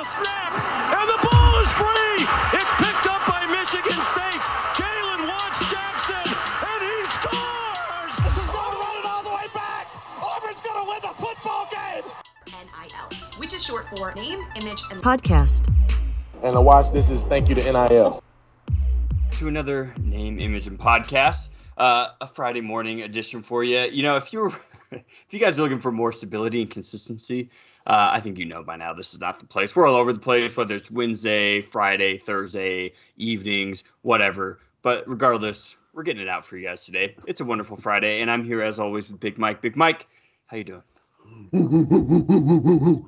the snap, and the ball is free. It's picked up by Michigan State. Jalen Watts Jackson, and he scores. This is going to run it all the way back. Auburn's going to win the football game. NIL, which is short for name, image, and podcast. And to watch this is thank you to NIL. To another name, image, and podcast, uh, a Friday morning edition for you. You know, if you're if you guys are looking for more stability and consistency, uh, I think you know by now this is not the place. We're all over the place, whether it's Wednesday, Friday, Thursday, evenings, whatever. But regardless, we're getting it out for you guys today. It's a wonderful Friday, and I'm here as always with Big Mike. Big Mike, how you doing?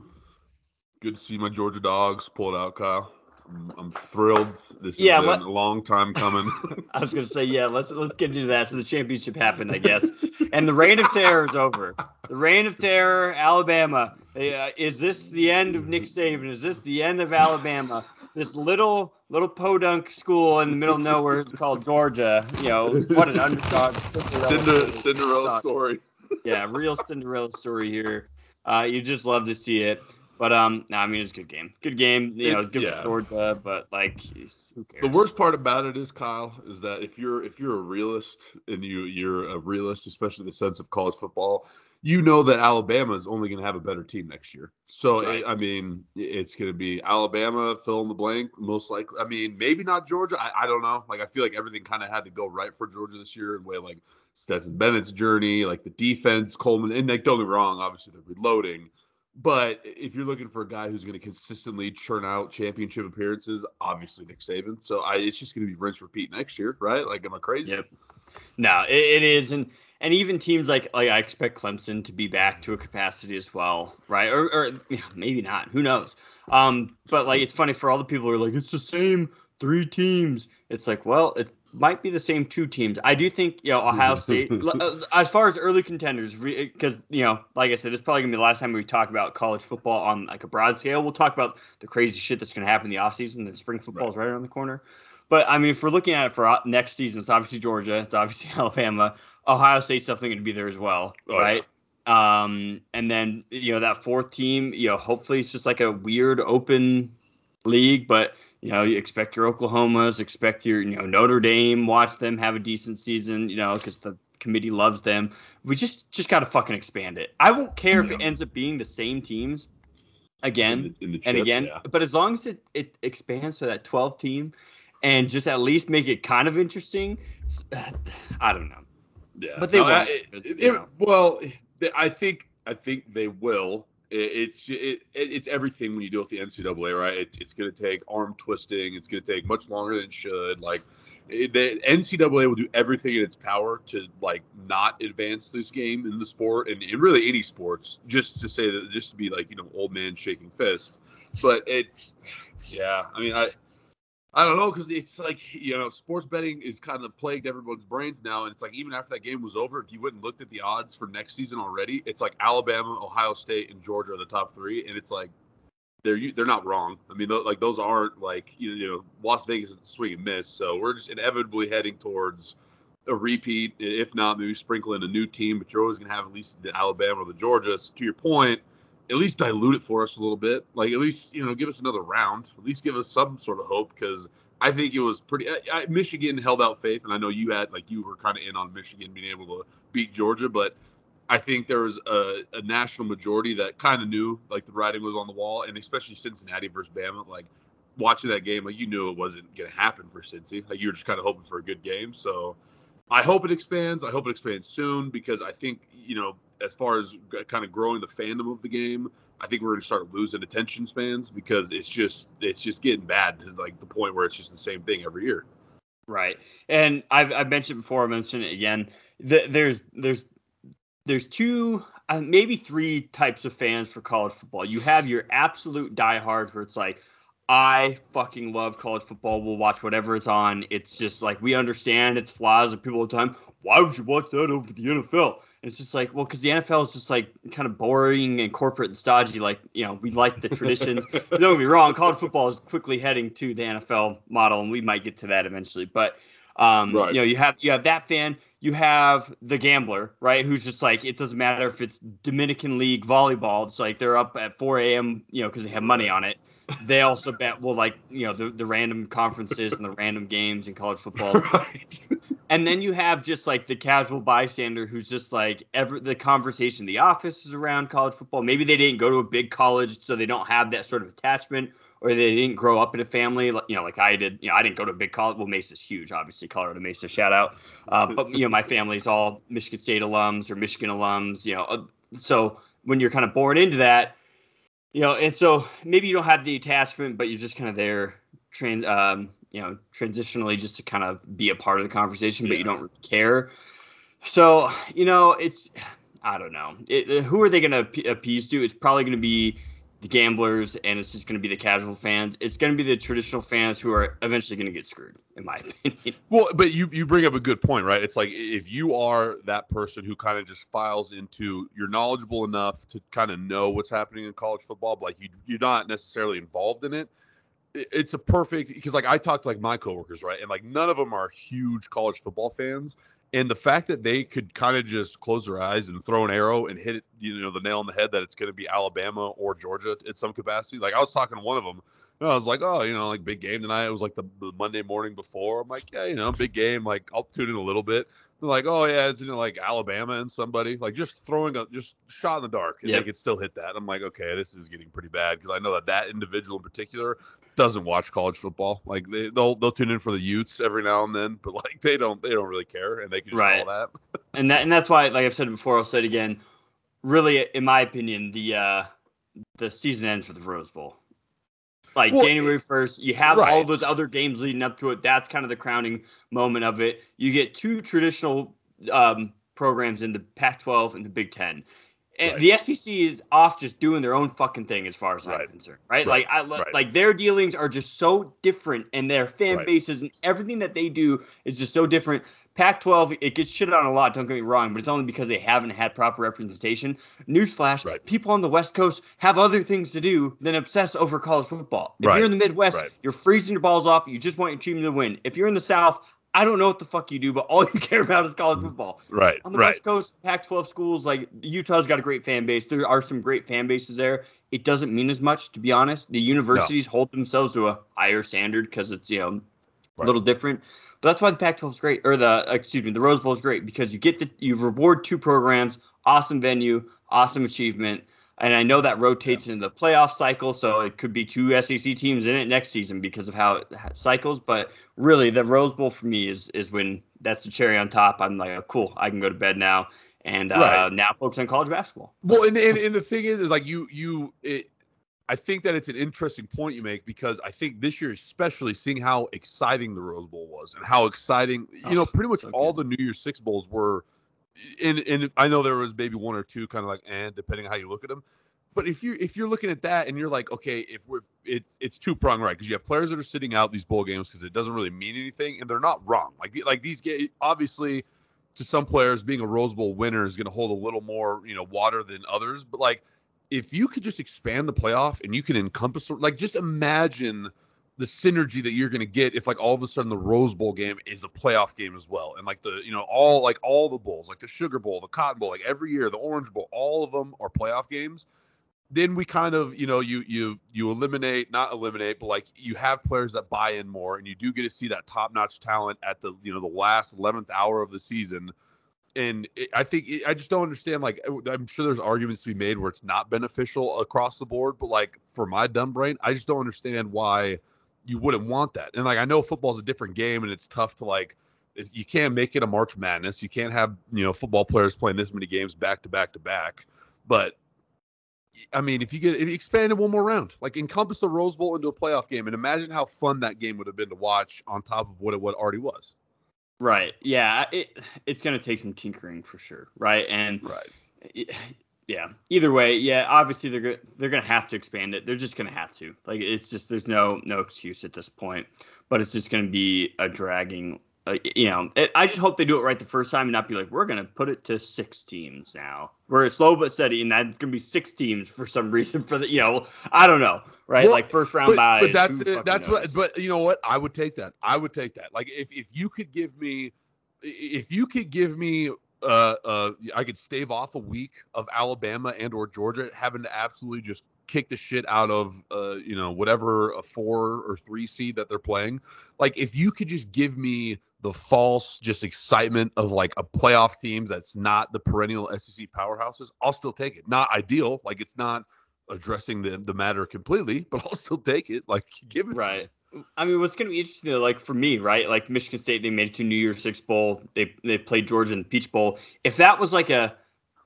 Good to see my Georgia dogs pull it out, Kyle. I'm, I'm thrilled. This has Yeah, been let- a long time coming. I was gonna say, yeah, let's let's get into that. So the championship happened, I guess, and the reign of terror is over. The reign of terror, Alabama. Uh, is this the end of Nick Saban? Is this the end of Alabama? This little little podunk school in the middle of nowhere is called Georgia. You know what an underdog. Cinder, Cinderella Suck. story. Yeah, real Cinderella story here. Uh, you just love to see it. But um, no, I mean it's a good game. Good game. You know, good Yeah. for Georgia, but like, who cares? The worst part about it is, Kyle, is that if you're if you're a realist and you you're a realist, especially the sense of college football, you know that Alabama is only going to have a better team next year. So Right. I mean, it's going to be Alabama, fill in the blank, most likely. I mean, maybe not Georgia. I, I don't know. Like I feel like everything kind of had to go right for Georgia this year in way like Stetson Bennett's journey, like the defense, Coleman, and like don't get me wrong, obviously they're reloading. But if you're looking for a guy who's going to consistently churn out championship appearances, obviously Nick Saban. So I, it's just going to be rinse repeat next year, right? Like, am I crazy? Yep. No, it, it is, and and even teams like like I expect Clemson to be back to a capacity as well, right? Or, or yeah, maybe not. Who knows? Um, but like it's funny for all the people who are like it's the same three teams. It's like well, it might be the same two teams. I do think you know Ohio State uh, as far as early contenders because you know like I said, this is probably gonna be the last time we talk about college football on like a broad scale. We'll talk about the crazy shit that's gonna happen in the offseason. The spring football is right around the corner. But I mean, if we're looking at it for uh, next season, it's obviously Georgia, it's obviously Alabama, Ohio State's definitely going to be there as well, Oh, yeah. right? Um, and then you know that fourth team, you know, hopefully it's just like a weird open league, but you know, you expect your Oklahomas, expect your you know Notre Dame, watch them have a decent season, you know, because the committee loves them. We just just got to fucking expand it. I won't care if it ends up being the same teams again In the, in the and again, yeah. but as long as it, it expands to that 12 team and just at least make it kind of interesting, I don't know. Yeah, But they No, won't, I- it- it- well, I think I think they will. It, it's it, it, it's everything when you deal with the NCAA, right? It, it's going to take arm twisting. It's going to take much longer than it should. Like it, the NCAA will do everything in its power to like not advance this game in the sport and in really any sports. Just to say that, just to be like you know old man shaking fist. But it, yeah, I mean I. I don't know because it's like you know sports betting is kind of plagued everyone's brains now, and it's like even after that game was over, if you and looked at the odds for next season already, it's like Alabama, Ohio State, and Georgia are the top three, and it's like they're they're not wrong. I mean, like those aren't like you know, you know Las Vegas is a swing and miss, so we're just inevitably heading towards a repeat, if not maybe sprinkle in a new team, but you're always gonna have at least the Alabama or the Georgia. So to your point, at least dilute it for us a little bit. Like at least you know give us another round. At least give us some sort of hope because I think it was pretty. I, I, Michigan held out faith, and I know you had like you were kind of in on Michigan being able to beat Georgia, but I think there was a, a national majority that kind of knew like the writing was on the wall, and especially Cincinnati versus Bama. Like watching that game, like you knew it wasn't going to happen for Cincy. Like you were just kind of hoping for a good game. So I hope it expands. I hope it expands soon because I think you know as far as kind of growing the fandom of the game, I think we're going to start losing attention spans because it's just it's just getting bad to like the point where it's just the same thing every year. Right. And I've, I've mentioned before, I mentioned it again. Th- there's there's there's two, uh, maybe three types of fans for college football. You have your absolute diehards where it's like, I fucking love college football. We'll watch whatever it's on. It's just like we understand its flaws and people all the time. Why would you watch that over the NFL? And it's just like, well, because the NFL is just like kind of boring and corporate and stodgy. Like, you know, we like the traditions. Don't get me wrong, college football is quickly heading to the NFL model, and we might get to that eventually. But um, Right. you know, you have you have that fan, you have the gambler, right? Who's just like, it doesn't matter if it's Dominican League volleyball. It's like they're up at 4 a.m. You know, because they have money on it. They also bet well like you know the, the random conferences and the random games in college football. Right. and then you have just like the casual bystander who's just like ever the conversation in the office is around college football. Maybe they didn't go to a big college so they don't have that sort of attachment or they didn't grow up in a family like you know like i did you know i didn't go to a big college. Well mesa's huge obviously colorado mesa shout out. Uh, but you know my family's all michigan state alums or michigan alums you know uh, so when you're kind of born into that you know, and so maybe you don't have the attachment, but you're just kind of there, trans, um, you know, transitionally just to kind of be a part of the conversation, but you don't really care. So, you know, it's, I don't know. It, who are they going to appease to? It's probably going to be the gamblers and it's just going to be the casual fans. It's going to be the traditional fans who are eventually going to get screwed, in my opinion. Well, but you you bring up a good point, right? It's like if you are that person who kind of just files into, you're knowledgeable enough to kind of know what's happening in college football, but like you you're not necessarily involved in it. It's a perfect because like I talked to like my coworkers, right, and like none of them are huge college football fans, and the fact that they could kind of just close their eyes and throw an arrow and hit it, you know, the nail on the head that it's going to be Alabama or Georgia at some capacity. Like I was talking to one of them, and I was like, oh, you know, like big game tonight. It was like the, the Monday morning before. I'm like, yeah, you know, big game. Like I'll tune in a little bit. Like, oh yeah, it's know like Alabama and somebody like just throwing a just shot in the dark and Yep. they could still hit that. I'm like, okay, this is getting pretty bad because I know that that individual in particular doesn't watch college football. Like they, they'll they'll tune in for the Utes every now and then, but like they don't they don't really care and they can just Right. call that. and that and that's why, like I've said before, I'll say it again. Really, in my opinion, the uh, the season ends with the Rose Bowl. Like Well, January first, you have all those other games leading up to it. That's kind of the crowning moment of it. You get two traditional um, programs in the Pac-12 and the Big Ten. And Right. the SEC is off just doing their own fucking thing as far as I'm concerned, right? Right. Like I Right. like their dealings are just so different and their fan Right. bases and everything that they do is just so different. Pac-12, it gets shit on a lot. Don't get me wrong, but it's only because they haven't had proper representation. Newsflash: Right. people on the West Coast have other things to do than obsess over college football. If Right. you're in the Midwest, Right. you're freezing your balls off. You just want your team to win. If you're in the South, I don't know what the fuck you do, but all you care about is college football. Right. On the right. West Coast, Pac-12 schools like Utah's got a great fan base. There are some great fan bases there. It doesn't mean as much, to be honest. The universities hold themselves to a higher standard because it's you know a little different. But that's why the Pac-12 is great, or the excuse me, the Rose Bowl is great because you get the you reward two programs, awesome venue, awesome achievement. And I know that rotates into the playoff cycle, so it could be two SEC teams in it next season because of how it cycles. But really, the Rose Bowl for me is is when that's the cherry on top. I'm like, oh, cool, I can go to bed now, and uh, Right. now focus on college basketball. Well, and, and and the thing is, is like you you it. I think that it's an interesting point you make because I think this year, especially seeing how exciting the Rose Bowl was and how exciting, you know, Oh, pretty much so all good. the New Year's Six bowls were. And and I know there was maybe one or two kind of like, and depending on how you look at them. But if you if you're looking at that and you're like, okay, if we're it's it's two prong right because you have players that are sitting out these bowl games because it doesn't really mean anything and they're not wrong. Like like these ga- obviously to some players being a Rose Bowl winner is going to hold a little more you know water than others. But like if you could just expand the playoff and you can encompass like just imagine the synergy that you're going to get if like all of a sudden the Rose Bowl game is a playoff game as well. And like the you know all like all the bowls like the Sugar Bowl the Cotton Bowl like every year the Orange Bowl all of them are playoff games. Then we kind of you know you you you eliminate not eliminate but like you have players that buy in more and you do get to see that top notch talent at the you know the last 11th hour of the season and it, I think I just don't understand. Like, uh, I'm sure there's arguments to be made where it's not beneficial across the board, but like for my dumb brain, I just don't understand why you wouldn't want that. And like, I know football's a different game, and it's tough to like. You can't make it a March Madness. You can't have you know football players playing this many games back to back to back. But I mean, if you get if you expand it one more round, like encompass the Rose Bowl into a playoff game, and imagine how fun that game would have been to watch on top of what it what already was. Right. Yeah. It it's gonna take some tinkering for sure. Right. And Right. yeah. Either way, yeah. Obviously, they're go- they're gonna have to expand it. They're just gonna have to. Like, it's just there's no no excuse at this point. But it's just gonna be a dragging. Uh, you know, it, I just hope they do it right the first time and not be like, we're gonna put it to six teams now. We're slow but steady, and that's gonna be six teams for some reason. For the, you know, I don't know, right? Well, like first round but, buys. but that's fucking that's what but you know what i would take that i would take that like if, if you could give me if you could give me uh, uh, I could stave off a week of Alabama and or Georgia having to absolutely just kick the shit out of uh, you know whatever a four or three seed that they're playing. Like if you could just give me the false just excitement of like a playoff team that's not the perennial SEC powerhouses, I'll still take it. Not ideal, like it's not addressing the the matter completely, but I'll still take it. Like give it right. I mean, what's going to be interesting, though, like for me, right? Like Michigan State, they made it to New Year's Six Bowl. They they played Georgia in the Peach Bowl. If that was like a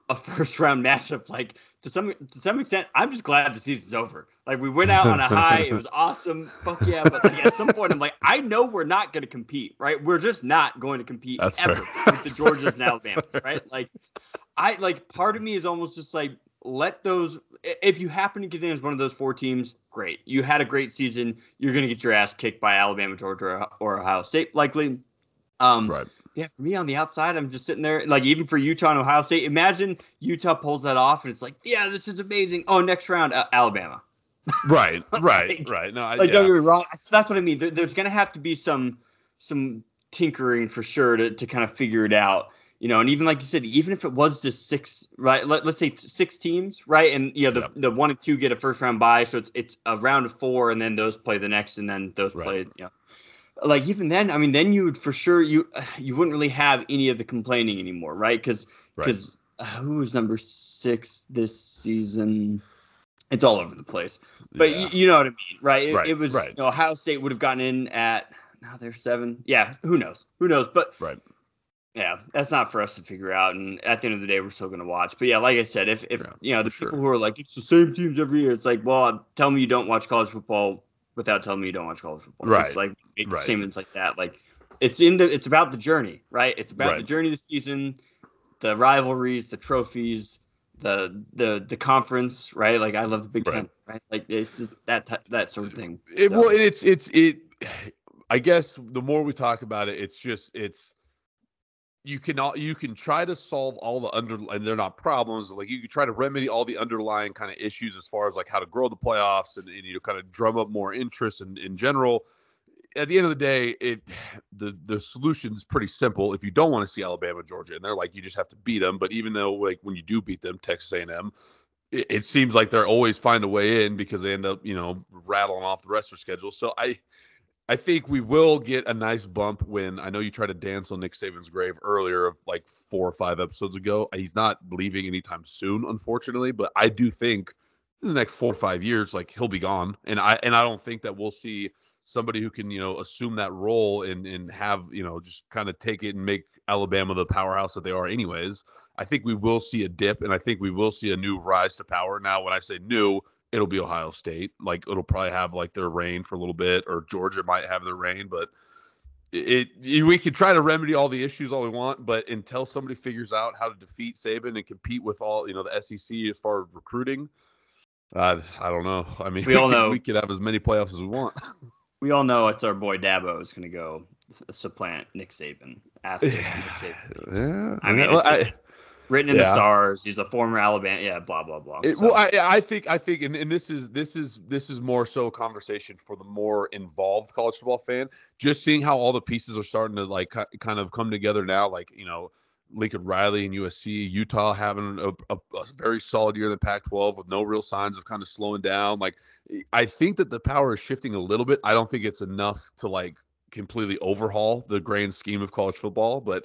a first round matchup, like to some to some extent, I'm just glad the season's over. Like we went out on a high, it was awesome, fuck yeah. But like, at some point, I'm like, I know we're not going to compete, right? We're just not going to compete That's ever fair. with the Georgias and Alabamas, right? Like, I like part of me is almost just like let those. If you happen to get in as one of those four teams, great. You had a great season. You're going to get your ass kicked by Alabama, Georgia, or, or Ohio State, likely. Um, Right. Yeah, for me on the outside, I'm just sitting there, like even for Utah and Ohio State. Imagine Utah pulls that off, and it's like, yeah, this is amazing. Oh, next round, uh, Alabama. Right, right, Like- right. No, I, Like, yeah. don't get me wrong. So that's what I mean. There, there's going to have to be some some tinkering for sure to, to kind of figure it out. You know, and even like you said, even if it was just six, right? Let, let's say six teams, right? And you know, the, Yep. the one and two get a first round bye, so it's it's a round of four, and then those play the next, and then those Right. play. You know, like even then, I mean, then you would for sure you you wouldn't really have any of the complaining anymore, right? Because Right. because uh, who was number six this season? It's all over the place. But Yeah. y- you know what I mean, right? It, Right, it was right. you know, Ohio State would have gotten in at now they're seven. Yeah, who knows? Who knows? But Right. yeah, that's not for us to figure out. And at the end of the day, we're still going to watch. But yeah, like I said, if if Yeah, you know the for sure. people who are like it's the same teams every year, it's like, well, tell me you don't watch college football without telling me you don't watch college football. Right, It's like make right. statements like that. Like it's in the it's about the journey, right? It's about the journey of the season, the rivalries, the trophies. The the the conference, right? Like I love the Big Right. Ten, right? Like it's that that sort of thing. It, So- well, and it's it's it. I guess the more we talk about it, it's just it's you can all you can try to solve all the under and they're not problems. Like you can try to remedy all the underlying kind of issues as far as like how to grow the playoffs and, and you know kind of drum up more interest in, in general. At the end of the day, it the the solution is pretty simple. If you don't want to see Alabama, Georgia, and they're like you just have to beat them. But even though like when you do beat them, Texas A&M, it, it seems like they're always find a way in because they end up you know rattling off the rest of their schedule. So I I think we will get a nice bump when I know you tried to dance on Nick Saban's grave earlier of like four or five episodes ago. He's not leaving anytime soon, unfortunately, but I do think in the next four or five years, like he'll be gone. And I and I don't think that we'll see somebody who can, you know, assume that role and and have, you know, just kind of take it and make Alabama the powerhouse that they are anyways. I think we will see a dip and I think we will see a new rise to power. Now, when I say new, it'll be Ohio State. Like it'll probably have like their reign for a little bit, or Georgia might have their reign, but it, it we can try to remedy all the issues all we want, but until somebody figures out how to defeat Saban and compete with all you know the SEC as far as recruiting, uh, I don't know. I mean, We all could- know. we could have as many playoffs as we want. we all know it's our boy Dabo is going to go supplant Nick Saban after Nick Saban. yeah, I mean, well, just written in the stars. He's a former Alabama. Yeah, blah blah blah. It, So, well, I, I think I think, and, and this is this is this is more so a conversation for the more involved college football fan. Just seeing how all the pieces are starting to like kind of come together now. Like you know, Lincoln Riley and USC, Utah having a, a, a very solid year in the Pac-12 with no real signs of kind of slowing down. Like I think that the power is shifting a little bit. I don't think it's enough to like completely overhaul the grand scheme of college football, but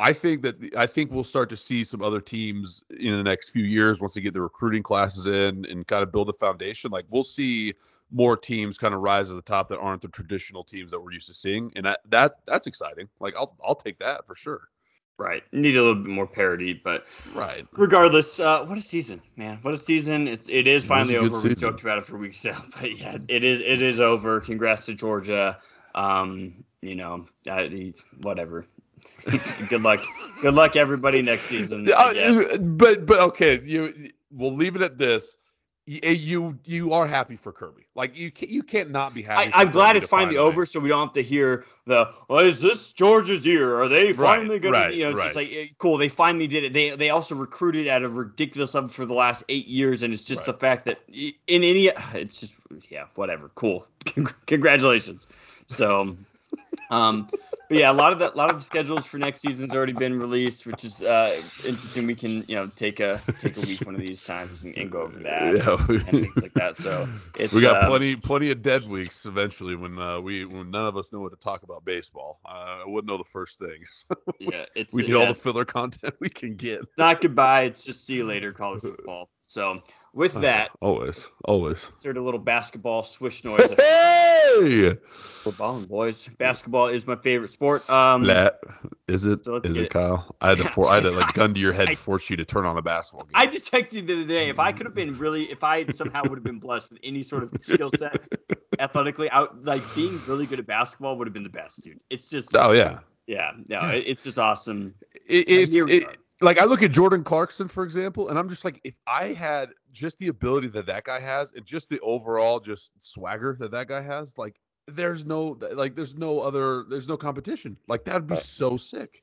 I think that I think we'll start to see some other teams in the next few years once they get the recruiting classes in and kind of build a foundation. Like we'll see more teams kind of rise to the top that aren't the traditional teams that we're used to seeing, and that, that that's exciting. Like I'll I'll take that for sure. right, need a little bit more parity, but Right. regardless, uh, what a season, man! What a season! It's it is finally good over. We season. joked about it for weeks now, but yeah, it is it is over. Congrats to Georgia. Um, you know, the- whatever. good luck, good luck, everybody next season. Uh, but but okay, you we'll leave it at this. Y- eh, You you are happy for Kirby. Like you can't, you can't not be happy. I, I'm glad it's finally over, so we don't have to hear the well, is this George's year? Are they finally gonna? right, you know, it's just like eh, cool. They finally did it. They they also recruited at a ridiculous level for the last eight years, and it's just Right. the fact that in any, it's just yeah, whatever. Cool. Congratulations. So, um, but yeah, a lot of the a lot of schedules for next season's already been released, which is uh, interesting. We can you know take a take a week one of these times and, and go over that Yeah. and things like that. So it's we got uh, plenty plenty of dead weeks eventually when uh, we when none of us know what to talk about baseball. Uh, I wouldn't know the first things. Yeah, it's we need all the filler content we can get. it's not goodbye. It's just see you later, college football. So with that, Always, always. insert a little basketball swish noise. Hey! We're balling, boys. Basketball is my favorite sport. Um, Splat. Is it? so Is it, it. Kyle? I had to for, I had to like gun to your head I- to force you to turn on a basketball game. I just texted you the other day. If I could have been really, if I somehow would have been blessed with any sort of skill set, athletically, out like being really good at basketball would have been the best, dude. It's just, oh yeah. yeah, no, it, it's just awesome. It, it's here we it, are. Like I look at Jordan Clarkson for example, and I'm just like, if I had just the ability that that guy has, and just the overall just swagger that that guy has, like there's no like there's no other there's no competition. Like that'd be Right. so sick.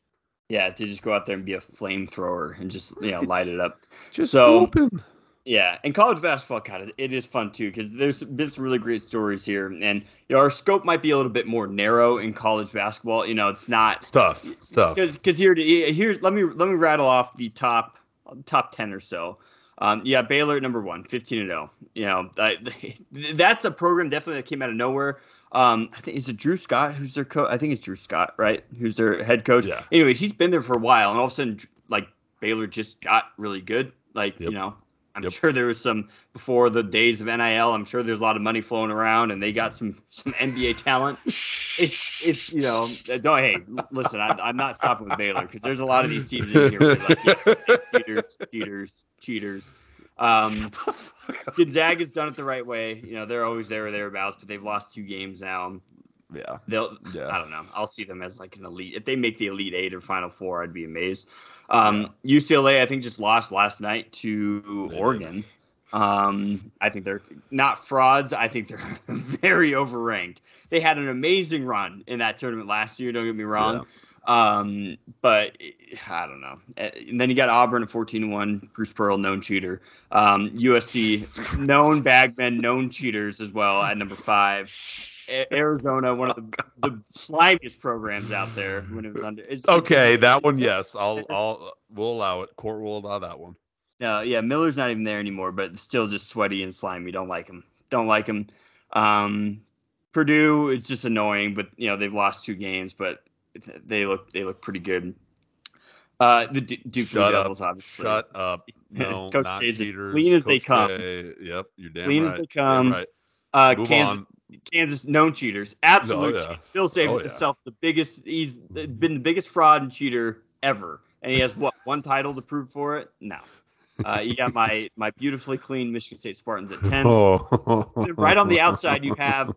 Yeah, to just go out there and be a flamethrower and just you know light it up. Just So- open. Yeah, and college basketball, God, it- it is fun too because there's been some really great stories here, and you know, our scope might be a little bit more narrow in college basketball. You know, it's not Stuff. Stuff. because here here's let me let me rattle off the top top 10 or so um, yeah baylor at number one 15 and 0 you know I, that's a program definitely that came out of nowhere um, i think is it drew scott who's their coach i think it's drew scott right who's their head coach Yeah. anyways he's been there for a while and all of a sudden like baylor just got really good like you know I'm Yep. sure there was some before the days of NIL. I'm sure there's a lot of money flowing around, and they got some some NBA talent it's it's you know uh, don't hey listen I'm, I'm not stopping with Baylor because there's a lot of these teams in here like yeah, cheaters cheaters cheaters um Gonzaga's done it the right way you know they're always there or thereabouts but they've lost two games now yeah. they'll Yeah. I don't know I'll see them as like an elite if they make the elite eight or final four I'd be amazed um UCLA I think just lost last night to They did. Oregon um, I think they're not frauds. I think they're very overranked. They had an amazing run in that tournament last year. Don't get me wrong. Um, but I don't know. Uh, And then you got Auburn at 14 1, Bruce Pearl, known cheater. Um, USC, known bagmen, known cheaters as well at number five. Arizona, one of the, the slimiest programs out there when it was under. It's, it's- Okay, that one, yes. I'll I'll we'll allow it. Court will allow that one. No, yeah, Miller's not even there anymore, but still just sweaty and slimy. Don't like him. Don't like him. Um, Purdue, it's just annoying, but you know they've lost two games, but they look they look pretty good. Uh, the Du- Duke Blue Shut up. Devils, obviously. Shut up. No, Coach not as cheaters. clean as they come. K, Yep, you're damn Clean as they come. right. Uh, Move Kansas, on. Kansas, known cheaters. Absolute. Oh, yeah. Bill Saban Oh, yeah. himself, the biggest. He's been the biggest fraud and cheater ever, and he has what one title to prove for it? No. Uh, you got my my beautifully clean Michigan State Spartans at ten. Oh. right on the outside, you have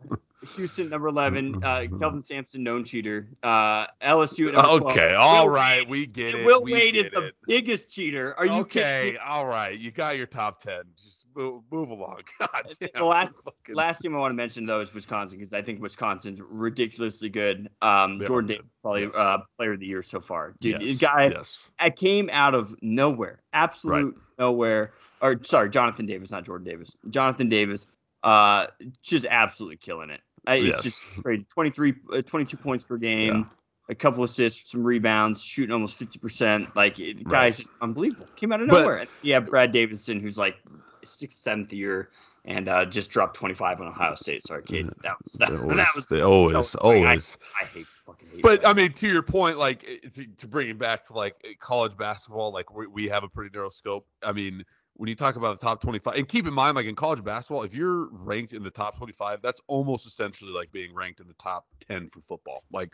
Houston number eleven, uh, Kelvin Sampson, known cheater. Uh, LSU at number 12. Okay, all Will right, we get it. Will we Wade is get the biggest cheater. Are you okay, kidding? all right. You got your top ten. Just move, move along. God The last- fucking- Last team I want to mention though is Wisconsin because I think Wisconsin's ridiculously good. Um, are Jordan. Davis probably Yes. uh, player of the year so far. Dude, yes, guy Yes. I came out of nowhere, absolute nowhere. Or sorry, Jonathan Davis, not Jordan Davis. Jonathan Davis, uh, just absolutely killing it. I, Yes. It's just crazy. 23, uh, 22 points per game, a couple assists, some rebounds, shooting almost fifty percent. Like it, Right. guy's just unbelievable. Came out of But- nowhere. yeah, Brad Davison, who's like sixth, seventh year. And uh, just dropped 25 on Ohio State. Sorry, Kate. That was that, They that always, was. they always, annoying. I- always. I hate fucking hate. But that. I mean, to your point, like eh, to, to bring it back to like college basketball, like we, we have a pretty narrow scope. I mean, when you talk about the top 25, and keep in mind, like in college basketball, if you're ranked in the top 25, that's almost essentially like being ranked in the top 10 for football. Like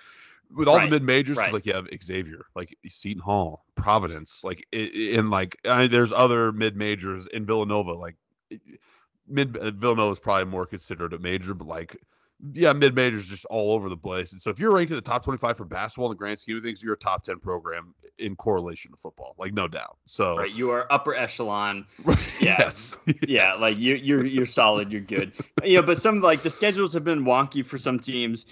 with all Right, the mid majors, right. like you have Xavier, like Seton Hall, Providence, like i- i- like I, there's other mid majors in Villanova, like mid uh, Villanova is probably more considered a major, but like yeah, mid majors just all over the place. And so if you're ranked in the top 25 for basketball in the grand scheme of things, you're a top 10 program in correlation to football, like no doubt. So right, you are upper echelon Yeah. yes, Yeah, like you, you're you're solid. You're good. Yeah, but some like the schedules have been wonky for some teams.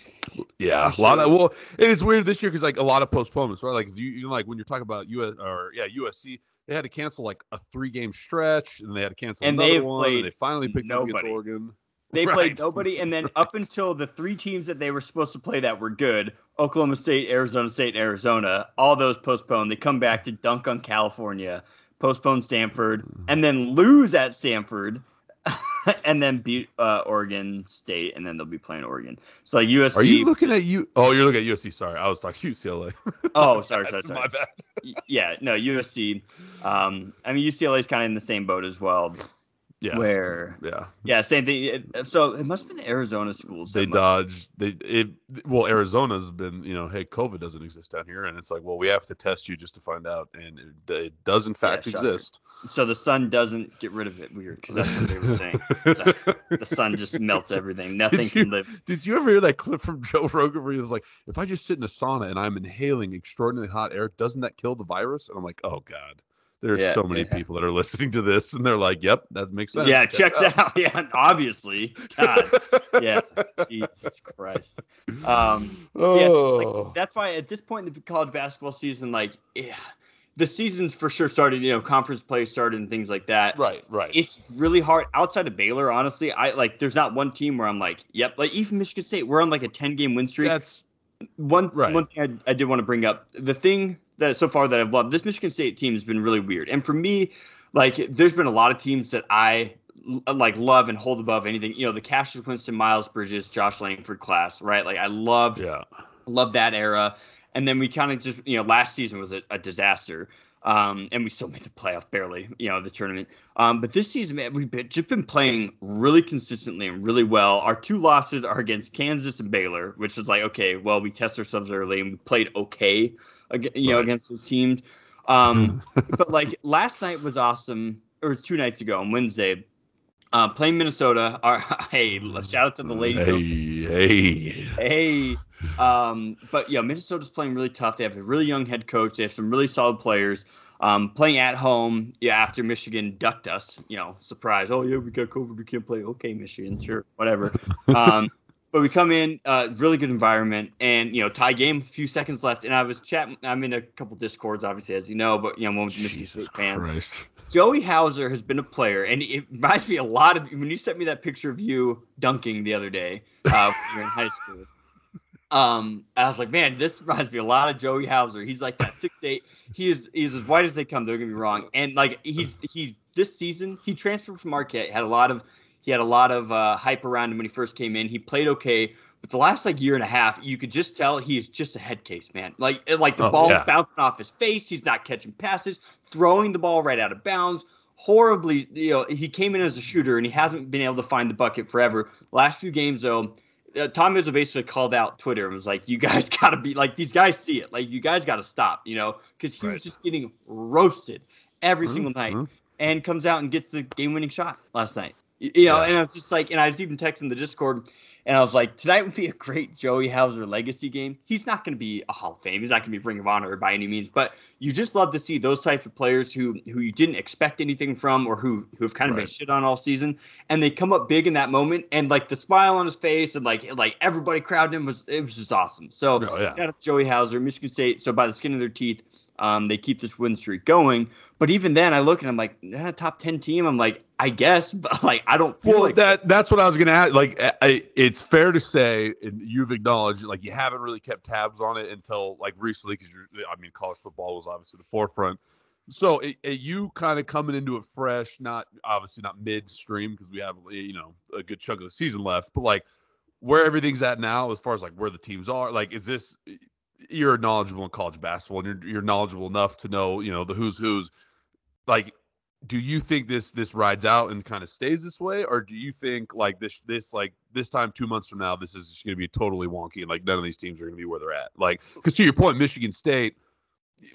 yeah, a lot of well, it is weird this year because like a lot of postponements, right? Like you, you know, like when you're talking about US or yeah USC, they had to cancel like a three game stretch, and they had to cancel And another one, and they finally picked up against. Oregon. They Right. played nobody, and then up until the three teams that they were supposed to play that were good Oklahoma State, Arizona State, and Arizona all those postponed. They come back to dunk on California, postpone Stanford, and then lose at Stanford, and then beat uh, Oregon State, and then they'll be playing Oregon. So like USC. Are you looking at you? Oh, you're looking at USC. Sorry, I was talking UCLA. oh, sorry, sorry, sorry. My bad. Yeah, no, USC. Um, I mean UCLA is kind of in the same boat as well. Yeah. Where Yeah. yeah, same thing. So it must have been the Arizona schools. They dodged. They it. Well, Arizona's been. You know, hey, COVID doesn't exist down here, and it's like, well, we have to test you just to find out, and it, it does in fact shocker. exist. So the sun doesn't get rid of it. Weird, because that's what they were saying. So the sun just melts everything. Nothing Did can live. Did you ever hear that clip from Joe Rogan where he was like, "If I just sit in a sauna and I'm inhaling extraordinarily hot air, doesn't that kill the virus?" And I'm like, "Oh God." There's Yeah, so many yeah. people that are listening to this, and they're like, "Yep, that makes sense." Yeah, checks out. Yeah, obviously. God. Yeah. Jesus Christ. Um, yeah, oh, like, that's why at this point in the college basketball season, like, yeah, the season's for sure started. You know, conference play started and things like that. right, right. It's really hard outside of Baylor. Honestly, I like. There's not one team where I'm like, yep. Like even Michigan State, we're on like a 10 game win streak. That's one Right. one thing I, I did want to bring up the thing that so far that I've loved this Michigan State team has been really weird. And for me like there's been a lot of teams that I like love and hold above anything. You know the Cassius Winston Miles Bridges Josh Langford class right? Like I loved yeah. love that era. And then we kind of just you know last season was a, a disaster um, and we still made the playoff barely you know the tournament. Um, but this season man we've been, just been playing really consistently and really well. Our two losses are against Kansas and Baylor which is like okay well we test ourselves early and we played okay you know Right. against those teams. Um, but like last night was awesome. Or it was two nights ago on Wednesday uh, playing Minnesota our hey shout out to the lady. Hey, hey. Hey, um, but yeah, Minnesota's playing really tough. They have a really young head coach. They have some really solid players. Um, playing at home, yeah, after Michigan ducked us, you know, surprise. Oh yeah, we got COVID, we can't play. Okay, Michigan, sure, whatever. Um, but we come in, uh, really good environment, and you know, tie game, a few seconds left, and I was chatting. I'm in a couple discords, obviously, as you know, but you know, one with the Michigan State fans. Christ. Joey Hauser has been a player, and it reminds me a lot of when you sent me that picture of you dunking the other day uh, when in high school. Um, I was like, man, this reminds me a lot of Joey Hauser. He's like that six eight. He is he's as white as they come. Don't get me wrong. And like he's he this season he transferred from Marquette. Had a lot of he had a lot of uh, hype around him when he first came in. He played okay, but the last like year and a half, you could just tell he's just a head case, man. Like like the Oh, ball yeah. bouncing off his face. He's not catching passes, throwing the ball right out of bounds. Horribly, you know, he came in as a shooter and he hasn't been able to find the bucket forever. Last few games though, uh, Tom Izzo basically called out Twitter and was like, "You guys got to be like these guys see it. Like you guys got to stop, you know, because he Right. was just getting roasted every Mhm, single night." mhm. and comes out and gets the game-winning shot last night. You know, Yeah. and I was just like, and I was even texting the Discord, and I was like, tonight would be a great Joey Hauser legacy game. He's not going to be a Hall of Fame. He's not going to be Ring of Honor by any means, but you just love to see those types of players who who you didn't expect anything from, or who who have kind of been shit on all season, and they come up big in that moment, and like the smile on his face, and like like everybody crowding him was it was just awesome. So Oh, yeah. shout out to Joey Hauser, Michigan State. So by the skin of their teeth, um, they keep this win streak going. But even then, I look and I'm like, eh, top ten team. I'm like, I guess, but like, I don't feel Well, like that that's what I was gonna add. Like, I- it's fair to say, and you've acknowledged, like, you haven't really kept tabs on it until like recently, because I mean, college football was obviously the forefront. So, it, it- you kind of coming into it fresh, not obviously not midstream, because we have you know a good chunk of the season left, but like where everything's at now, as far as like where the teams are. Like, is this you're knowledgeable in college basketball, and you're you're knowledgeable enough to know you know the who's who's. Like, do you think this this rides out and kind of stays this way? Or do you think like this this like this time two months from now this is just going to be totally wonky and like none of these teams are going to be where they're at? Like because to your point michigan state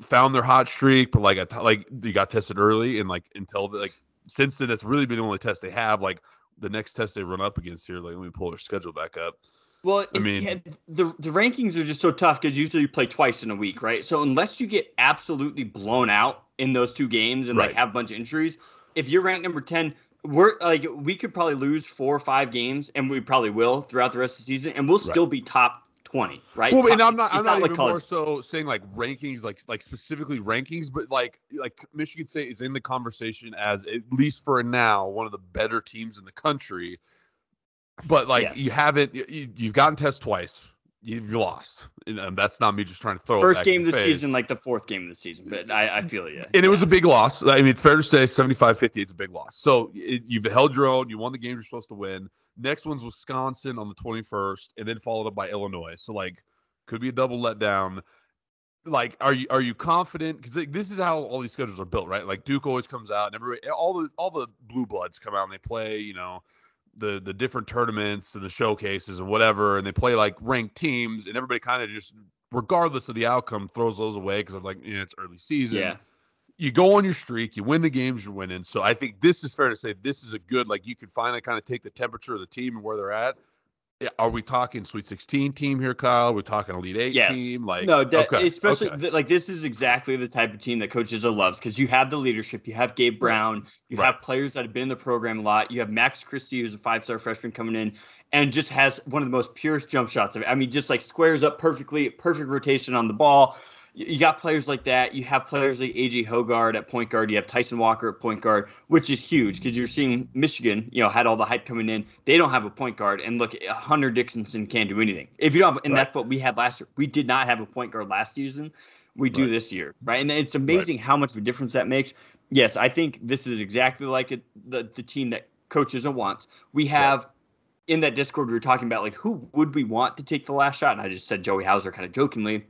found their hot streak but like a t- like you got tested early and like until the, like since then that's really been the only test they have. Like the next test they run up against here like let me pull their schedule back up Well, I it- mean- yeah, the the rankings are just so tough because usually you play twice in a week, right? So unless you get absolutely blown out in those two games and like have a bunch of injuries, if you're ranked number ten, we're like we could probably lose four or five games, and we probably will throughout the rest of the season, and we'll Right. still be top twenty, right? Well, and I'm not. I'm it's not, like even college. more so saying like rankings, like like specifically rankings, but like like Michigan State is in the conversation as at least for now one of the better teams in the country. But like Yes. you haven't. You, you've gotten test twice. You've lost. And, um, that's not me just trying to throw it First game of the season, like the fourth game of the season. But I, I feel you. and it was a big loss. I mean, it's fair to say 75 50 it's a big loss. So it, you've held your own. You won the games you're supposed to win. Next one's Wisconsin on the 21st, and then followed up by Illinois. So, like, could be a double letdown. Like, are you are you confident? Because this is how all these schedules are built, right? Like Duke always comes out, and everybody, all the all the blue bloods come out and they play, you know, the the different tournaments and the showcases and whatever, and they play like ranked teams, and everybody kind of just, regardless of the outcome, throws those away because of like, you know, it's early season Yeah. you go on your streak, you win the games you're winning. So I think this is fair to say this is a good like you can finally kind of take the temperature of the team and where they're at. Yeah, Are we talking Sweet 16 team here, Kyle? We're talking Elite Eight Yes. team? Like no, that, okay, especially okay. th- like this is exactly the type of team that coaches loves because you have the leadership, you have Gabe Brown, you Right. have players that have been in the program a lot. You have Max Christie, who's a five-star freshman coming in, and just has one of the most purest jump shots. Of, I mean, just like squares up perfectly, perfect rotation on the ball. You got players like that. You have players like AJ Hoggard at point guard. You have Tyson Walker at point guard, which is huge because you're seeing Michigan, you know, had all the hype coming in. They don't have a point guard, and look, Hunter Dickinson can't do anything. If you don't, have, and Right. that's what we had last year. We did not have a point guard last season. We do Right. this year, right? And it's amazing how much of a difference that makes. Yes, I think this is exactly like it, the the team that coaches wants. We have. In that Discord, we were talking about like who would we want to take the last shot, and I just said Joey Hauser kind of jokingly.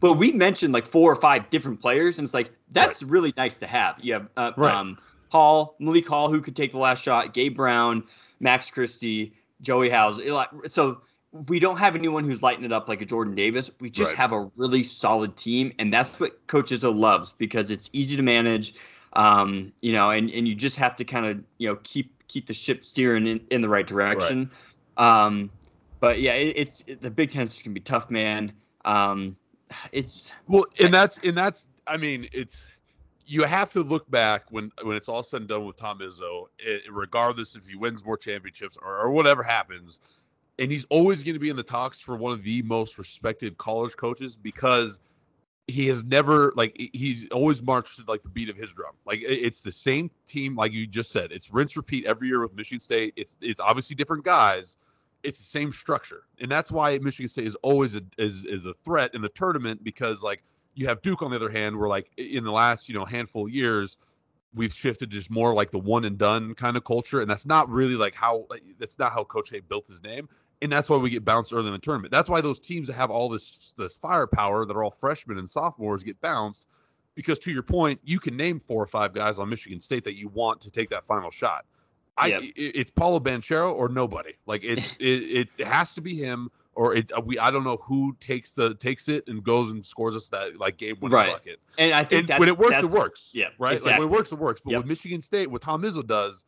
But we mentioned like four or five different players, and it's like that's really nice to have. You have uh, Right. um, Hall, Malik Hall, who could take the last shot, Gabe Brown, Max Christie, Joey House. So we don't have anyone who's lighting it up like a Jordan Davis. We just Right. have a really solid team, and that's what coaches loves because it's easy to manage. Um, you know, and, and you just have to kind of you know keep keep the ship steering in, in the right direction. Um, but yeah, it, it's it, the Big Ten is gonna be tough, man. Um, it's Well, and that's and that's I mean, it's you have to look back when when it's all said and done with Tom Izzo, it, regardless if he wins more championships or, or whatever happens, and he's always going to be in the talks for one of the most respected college coaches because he has never like he's always marched to like the beat of his drum. Like it's the same team, like you just said. It's rinse repeat every year with Michigan State. It's it's obviously different guys. It's the same structure, and that's why Michigan State is always a, is is a threat in the tournament because like you have Duke on the other hand, where like in the last you know handful of years, we've shifted just more like the one and done kind of culture, and that's not really like how that's not how Coach K built his name, and that's why we get bounced early in the tournament. That's why those teams that have all this this firepower that are all freshmen and sophomores get bounced, because to your point, you can name four or five guys on Michigan State that you want to take that final shot. I it's Paolo Banchero or nobody. Like it, it it has to be him or it uh, we I don't know who takes the takes it and goes and scores us that like game winning Right. bucket. and I think And when it works, it works. Yeah, Right? Like when it works, it works. But Yep. what Michigan State, what Tom Izzo does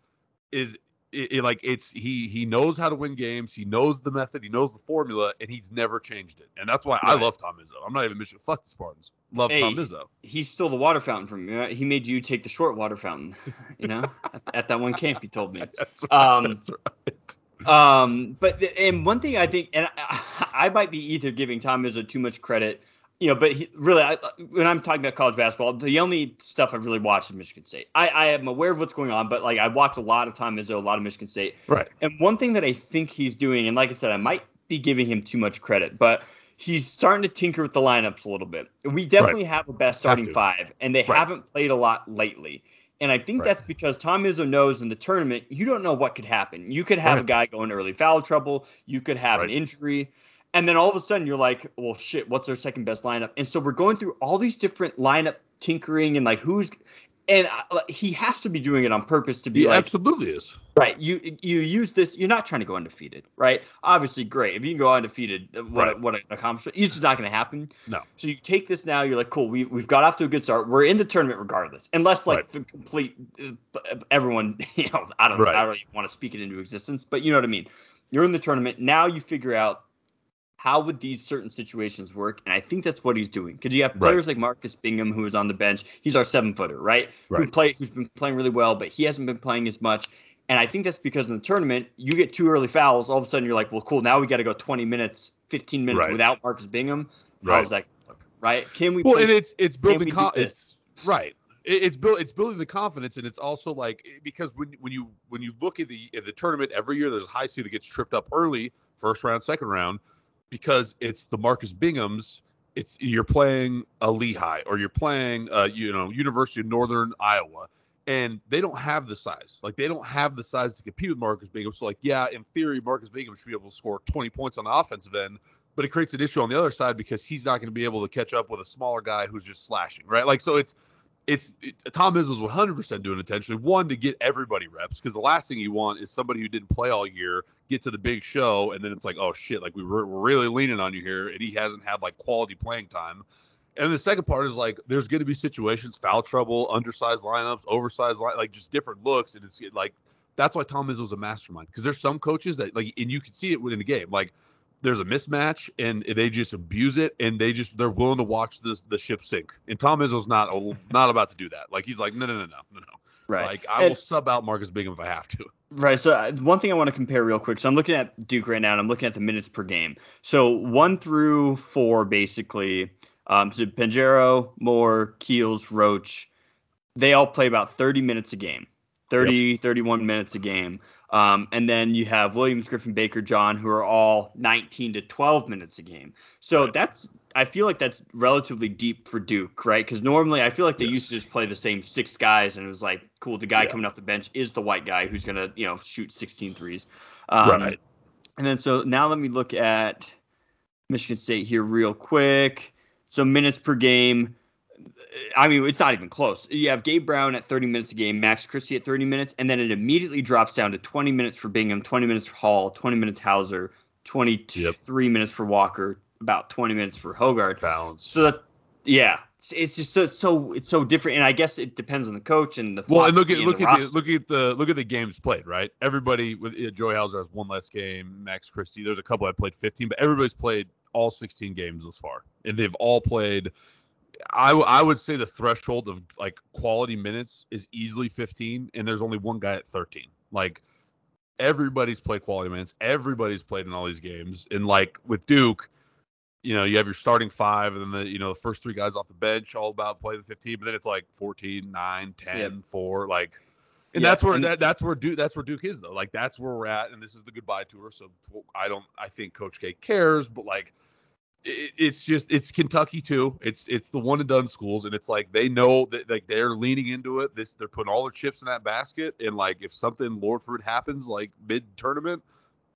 is it, it, like it's he he knows how to win games. He knows the method. He knows the formula, and he's never changed it. And that's why I love Tom Izzo. I'm not even Michigan. Fuck the Spartans. Love Hey, Tom Izzo. he stole the water fountain from you. He made you take the short water fountain. You know, at, at that one camp, he told me. That's right. Um, that's right. Um, but the, and one thing I think, and I, I might be either giving Tom Izzo too much credit, you know, but he, really, I, when I'm talking about college basketball, the only stuff I've really watched is Michigan State. I, I am aware of what's going on, but like I watch a lot of Tom Izzo, a lot of Michigan State, Right. and one thing that I think he's doing, and like I said, I might be giving him too much credit, but he's starting to tinker with the lineups a little bit. We definitely have a best starting five, and they Right. haven't played a lot lately. And I think Right. that's because Tom Izzo knows in the tournament, you don't know what could happen. You could have a guy go into early foul trouble, you could have an injury, and then all of a sudden you're like, well, shit, what's our second best lineup? And so we're going through all these different lineup tinkering and like who's, and uh, he has to be doing it on purpose to be He like, absolutely is. Right. You you use this. You're not trying to go undefeated, right? Obviously, great. If you can go undefeated, uh, what Right. what an accomplishment. It's just not going to happen. No. So you take this now. You're like, cool. We we've got off to a good start. We're in the tournament regardless, unless like Right. the complete uh, everyone. You know, I don't Right. I don't even want to speak it into existence, but you know what I mean. You're in the tournament now. You figure out how would these certain situations work, and I think that's what he's doing because you have Right. players like Marcus Bingham who is on the bench. He's our seven footer, right? Who Right. play who's been playing really well, but he hasn't been playing as much. And I think that's because in the tournament, you get two early fouls. All of a sudden, you're like, well, cool. Now we got to go 20 minutes, 15 minutes Right. without Marcus Bingham. Right. How's that? Right? Can we? Well, play- and it's it's building. this? it's right. it's built it's building the confidence and it's also like because when when you when you look at the at the tournament every year there's a high seed that gets tripped up early first round second round because it's the Marcus Bingham's it's you're playing a Lehigh or you're playing uh you know University of Northern Iowa and they don't have the size. Like they don't have the size to compete with Marcus Bingham. So like yeah in theory Marcus Bingham should be able to score 20 points on the offensive end but it creates an issue on the other side because he's not going to be able to catch up with a smaller guy who's just slashing right? Like so it's it's it, Tom Izzo's 100% doing intentionally. One to get everybody reps because the last thing you want is somebody who didn't play all year get to the big show and then it's like, oh shit, like we were, we're really leaning on you here, and he hasn't had like quality playing time. And the second part is like, there's going to be situations, foul trouble, undersized lineups, oversized line, like just different looks, and it's like that's why Tom Izzo's a mastermind because there's some coaches that like, and you can see it within the game, like there's a mismatch and they just abuse it and they just they're willing to watch this the ship sink. And Tom Izzo's not not about to do that. Like he's like no no no no no no. Right. Like I And- will sub out Marcus Bingham if I have to. Right. So uh, one thing I want to compare real quick. So I'm looking at Duke right now, and I'm looking at the minutes per game. So one through four, basically. Um, so Banchero, Moore, Keels, Roach, they all play about 30 minutes a game, 30, 31 minutes a game. Um, and then you have Williams, Griffin, Baker, John, who are all 19 to 12 minutes a game. So that's I feel like that's relatively deep for Duke, right? Because normally I feel like they Yes. used to just play the same six guys, and it was like, cool, the guy Yeah. coming off the bench is the white guy who's gonna, you know, shoot 16 threes. Um, Right. And then so now let me look at Michigan State here real quick. So minutes per game. I mean, it's not even close. You have Gabe Brown at 30 minutes a game, Max Christie at 30 minutes, and then it immediately drops down to 20 minutes for Bingham, 20 minutes for Hall, 20 minutes Hauser, 23 minutes for Walker, about 20 minutes for Hoggard. Balance. So that, yeah, it's- it's just so, so it's so different, and I guess it depends on the coach and the Well, and look at look and at the the, look at the look at the games played. Right, everybody with uh, Joey Hauser has one less game. Max Christie, there's a couple that played 15, but everybody's played all 16 games thus far, and they've all played. I w- I would say the threshold of like quality minutes is easily 15, and there's only one guy at 13. Like everybody's played quality minutes. Everybody's played in all these games, and like with Duke. You know, you have your starting five, and then the you know the first three guys off the bench, all about playing the 15. But then it's like 14, 9, 10, Yep. 4, like, and Yeah, that's where and- that, that's where Duke that's where Duke is though. Like that's where we're at, and this is the goodbye tour. So I don't I think Coach K cares, but like it's just it's Kentucky too. It's it's the one and done schools, and it's like they know that like they're leaning into it. This they're putting all their chips in that basket, and like if something Lord Fruit happens like mid tournament,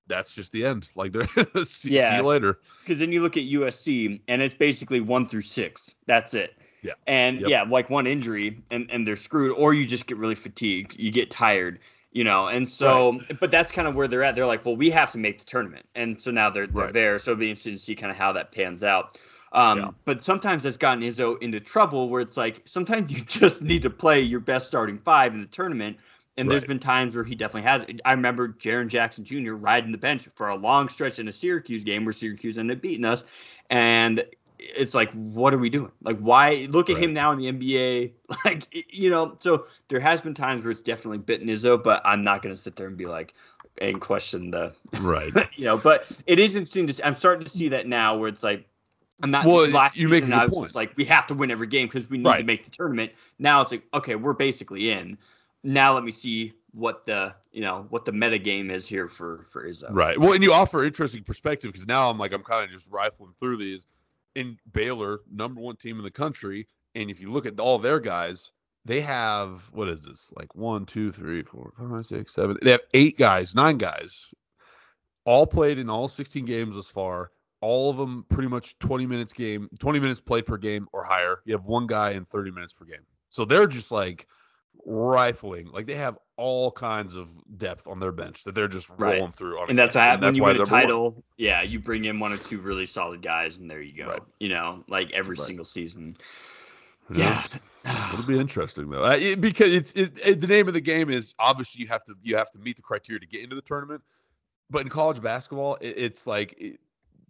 that's just the end. Like they're see, see Yeah. you later. because then you look at USC and it's basically one through six. That's it. Yeah. And Yep. yeah, like one injury and, and they're screwed, or you just get really fatigued. You get tired, you know. And so, but that's kind of where they're at. They're like, well, we have to make the tournament, and so now they're they're Right. there. So it'll be interesting to see kind of how that pans out. Um, Yeah. But sometimes that's gotten Izzo into trouble where it's like sometimes you just need to play your best starting five in the tournament. And there's been times where he definitely has. I remember Jaren Jackson Jr. riding the bench for a long stretch in a Syracuse game where Syracuse ended up beating us. And it's like, what are we doing? Like, why look at him now in the NBA? Like, you know, so there has been times where it's definitely bitten Izzo, but I'm not going to sit there and be like, and question the, Right. you know, but it is interesting to. I'm starting to see that now where it's like, I'm not. Well, last you make a season, good I was point. like, we have to win every game because we need to make the tournament. Now it's like, okay, we're basically in. Now let me see what the you know what the meta game is here for for Izzo. Right. Well, and you offer interesting perspective because now I'm like I'm kind of just rifling through these. In Baylor, number one team in the country, and if you look at all their guys, they have what is this like one, two, three, four, five, six, seven. They have eight guys, nine guys, all played in all 16 games thus far. All of them pretty much 20 minutes game, 20 minutes played per game or higher. You have one guy in 30 minutes per game. So they're just like rifling. Like they have all kinds of depth on their bench that they're just Right. rolling through. On And that's why And when you win a one. title, yeah, you bring in one or two really solid guys, and there you go. Right. You know, like every Right. single season. Yeah. Yeah. It'll be interesting though, it- because it's it, it- the name of the game is obviously you have to you have to meet the criteria to get into the tournament. But in college basketball, it, it's like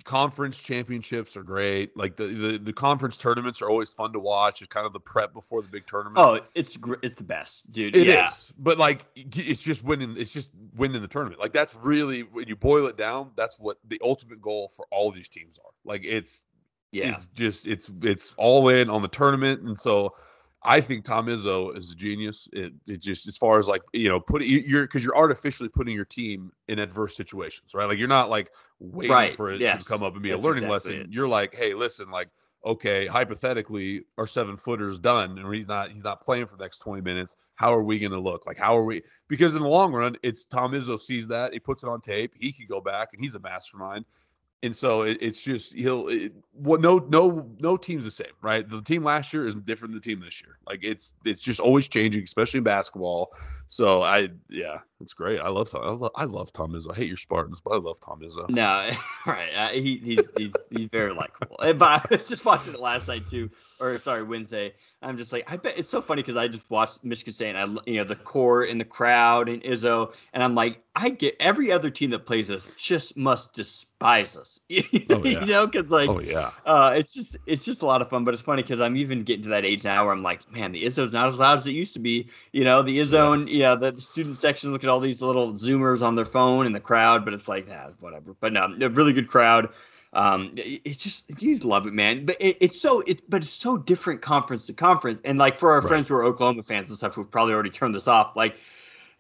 conference championships are great. Like the, the the conference tournaments are always fun to watch. It's kind of the prep before the big tournament. Oh, it's gr- it's the best, dude. It is, yeah. but like it's just winning. It's just winning the tournament. Like that's really when you boil it down. That's what the ultimate goal for all these teams are. Like it's Yeah. it's just it's it's all in on the tournament, and so I think Tom Izzo is a genius. It, it just as far as like you know, put you're because you're artificially putting your team in adverse situations, right? Like you're not like waiting Right, for it yes. to come up and be That's a learning exactly lesson. it. You're like, hey, listen, like okay, hypothetically, our seven footer's done, and he's not he's not playing for the next 20 minutes. How are we going to look? Like, how are we? Because in the long run, it's Tom Izzo sees that he puts it on tape. He can go back, and he's a mastermind. And so it, it's just he'll it, what no no no team's the same, right? The team last year is different than the team this year. Like it's it's just always changing, especially in basketball. So I yeah, it's great. I love Tom. I love, I love Tom Izzo. I hate your Spartans, but I love Tom Izzo. No, right. Uh, he, he's he's he's very likable. But I was just watching it last night too, or sorry, Wednesday. I'm just like, I bet it's so funny because I just watched Michigan State, and I you know the core and the crowd and Izzo, and I'm like, I get every other team that plays us just must despise us, you Oh, yeah. know, because like. Oh yeah, Uh, it's just it's just a lot of fun, but it's funny because I'm even getting to that age now where I'm like, man, the Izzo's not as loud as it used to be. You know, the Izzone, you know, the student section look at all these little Zoomers on their phone in the crowd, but it's like, ah, whatever. But no, a really good crowd. Um, it, it's just you just love it, man. But it, it's so it, but it's so different conference to conference, and like for our Right. friends who are Oklahoma fans and stuff, who've probably already turned this off, like.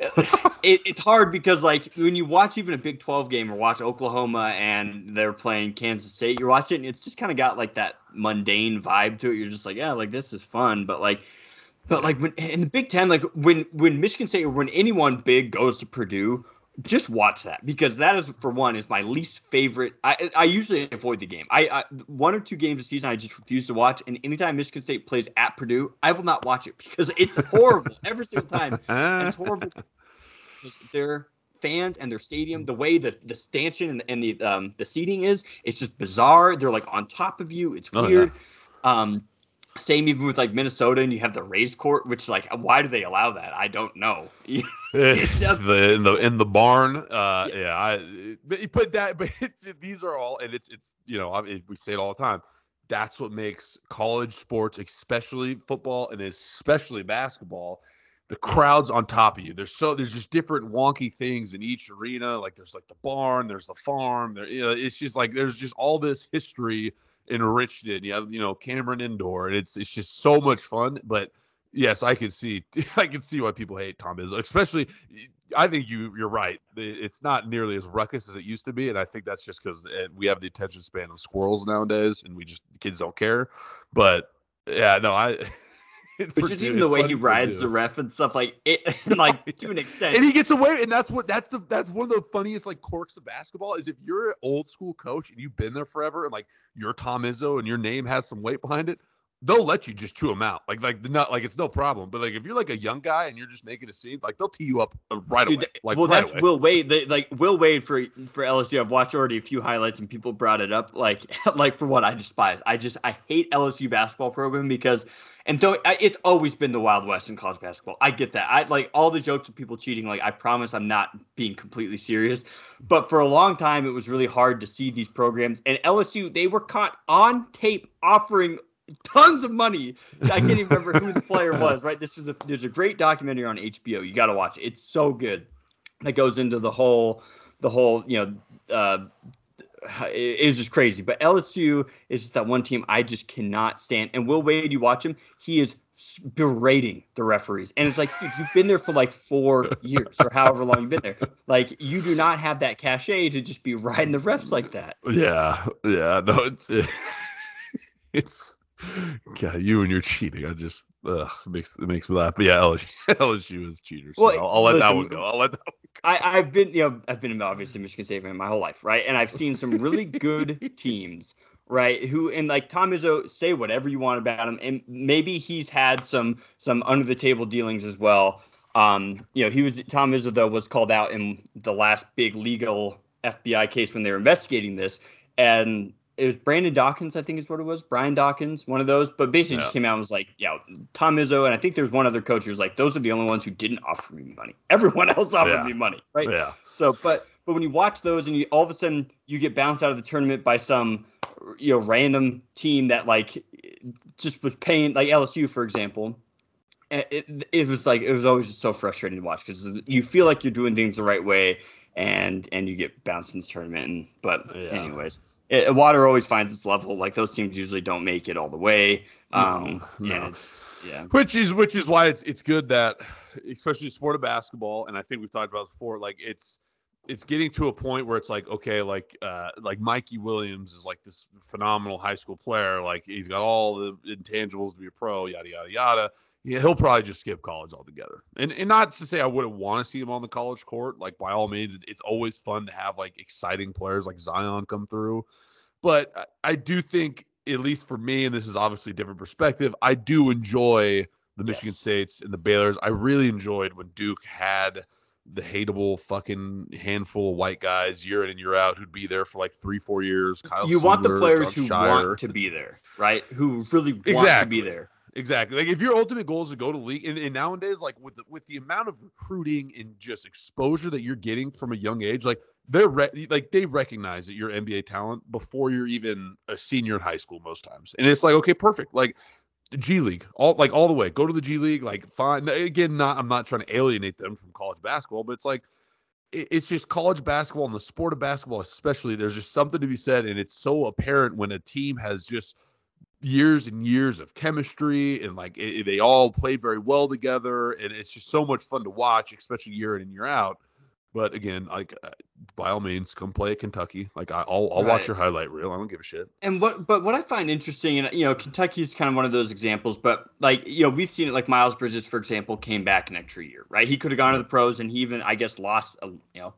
it, it's hard because like when you watch even a Big 12 game or watch Oklahoma and they're playing Kansas State, you're watching it and it's just kind of got like that mundane vibe to it. You're just like, yeah, like this is fun, but like but like when in the Big 10 like when when Michigan State or when anyone big goes to Purdue, just watch that because that is for one is my least favorite. I I usually avoid the game. I, I one or two games a season I just refuse to watch, and anytime Michigan State plays at Purdue, I will not watch it because it's horrible every single time. And it's horrible because their fans and their stadium, the way the the stanchion and, and the um the seating is, it's just bizarre. They're like on top of you. It's Oh, yeah. weird. Um, same even with like Minnesota, and you have the raised court, which like why do they allow that? I don't know. the in the in the barn. Uh, yeah, I but, but that but it's these are all and it's it's you know I we say it all the time. That's what makes college sports, especially football and especially basketball, the crowds on top of you. There's so there's just different wonky things in each arena. Like there's like the barn, there's the farm. There, you know, it's just like there's just all this history enriched in. You have you know Cameron Indoor, and it's it's just so much fun. But yes, I can see I can see why people hate Tom Izzo, especially. I think you you're right. It's not nearly as ruckus as it used to be, and I think that's just because eh, we have the attention span of squirrels nowadays, and we just kids don't care. But yeah, no, I. But just even the way he rides the ref and stuff like it, and like to an extent. and he gets away, and that's what that's the that's one of the funniest like quirks of basketball is if you're an old school coach and you've been there forever, and like you're Tom Izzo and your name has some weight behind it, they'll let you just chew them out, like like not like it's no problem. But like if you're like a young guy and you're just making a scene, like they'll tee you up uh, right Dude, away. Like well, right that's away. Will Wade. They, like Will Wade for for LSU. I've watched already a few highlights and people brought it up. Like like for what I despise. I just I hate LSU basketball program because and though it's always been the Wild West in college basketball. I get that. I like all the jokes of people cheating. Like I promise I'm not being completely serious. But for a long time it was really hard to see these programs. And LSU they were caught on tape offering tons of money. I can't even remember who the player was. Right? This was a there's a great documentary on HBO. You got to watch it. It's so good. That goes into the whole the whole you know. Uh, it- it's just crazy, but LSU is just that one team I just cannot stand. And Will Wade, you watch him, he is berating the referees, and it's like dude, you've been there for like four years or however long you've been there. Like you do not have that cachet to just be riding the refs like that. Yeah, yeah, no, it's it's God, you and your cheating. I just it makes it makes me laugh. But yeah, LSU, LSU is cheaters. So Well, I'll, I'll let that one go. I'll let that. I, I've been, you know, I've been obviously Michigan State fan my whole life, right? And I've seen some really good teams, right? Who and like Tom Izzo, say whatever you want about him, and maybe he's had some some under the table dealings as well. Um, you know, he was Tom Izzo though was called out in the last big legal FBI case when they were investigating this, and it was Brandon Dawkins, I think is what it was, Brian Dawkins, one of those. But basically, just came out and was like, yeah, Tom Izzo, and I think there's one other coach who was like, those are the only ones who didn't offer me money. Everyone else offered Yeah. me money, right? Yeah, So, but but when you watch those and you all of a sudden you get bounced out of the tournament by some you know random team that like just was paying like LSU for example. It, it, it was like it was always just so frustrating to watch because you feel like you're doing things the right way and and you get bounced in the tournament. And, but Yeah. anyways, it, water always finds its level. Like those teams usually don't make it all the way. Um, No, no. yeah. Which is which is why it's it's good that especially the sport of basketball, and I think we've talked about this before, like it's it's getting to a point where it's like, okay, like uh like Mikey Williams is like this phenomenal high school player. Like he's got all the intangibles to be a pro, yada yada yada. Yeah, he'll probably just skip college altogether. And and not to say I wouldn't want to see him on the college court. Like by all means, it's always fun to have like exciting players like Zion come through. But I, I do think, at least for me, and this is obviously a different perspective, I do enjoy the Michigan Yes. States and the Baylor's. I really enjoyed when Duke had the hateable fucking handful of white guys year in and year out who'd be there for like three, four years. Kyle you want the players John who Shire. want to be there, right? Who really want to Exactly. be there. Exactly. Like if your ultimate goal is to go to league, and, and nowadays, like with the, with the amount of recruiting and just exposure that you're getting from a young age, like they're re- like they recognize that you're NBA talent before you're even a senior in high school most times, and it's like okay, perfect. Like G League, all like all the way, go to the G League. Like fine. Again, not I'm not trying to alienate them from college basketball, but it's like it's just college basketball and the sport of basketball, especially. There's just something to be said, and it's so apparent when a team has just years and years of chemistry and like it, they all play very well together and it's just so much fun to watch especially year in and year out but again like uh, by all means come play at kentucky like I, i'll, I'll watch your highlight reel i don't give a shit And what, but what I find interesting, and you know, Kentucky's kind of one of those examples. But like, you know, we've seen it. Like Miles Bridges, for example, came back an extra year, right? He could have gone to the pros, and he even, I guess, lost, a, you know,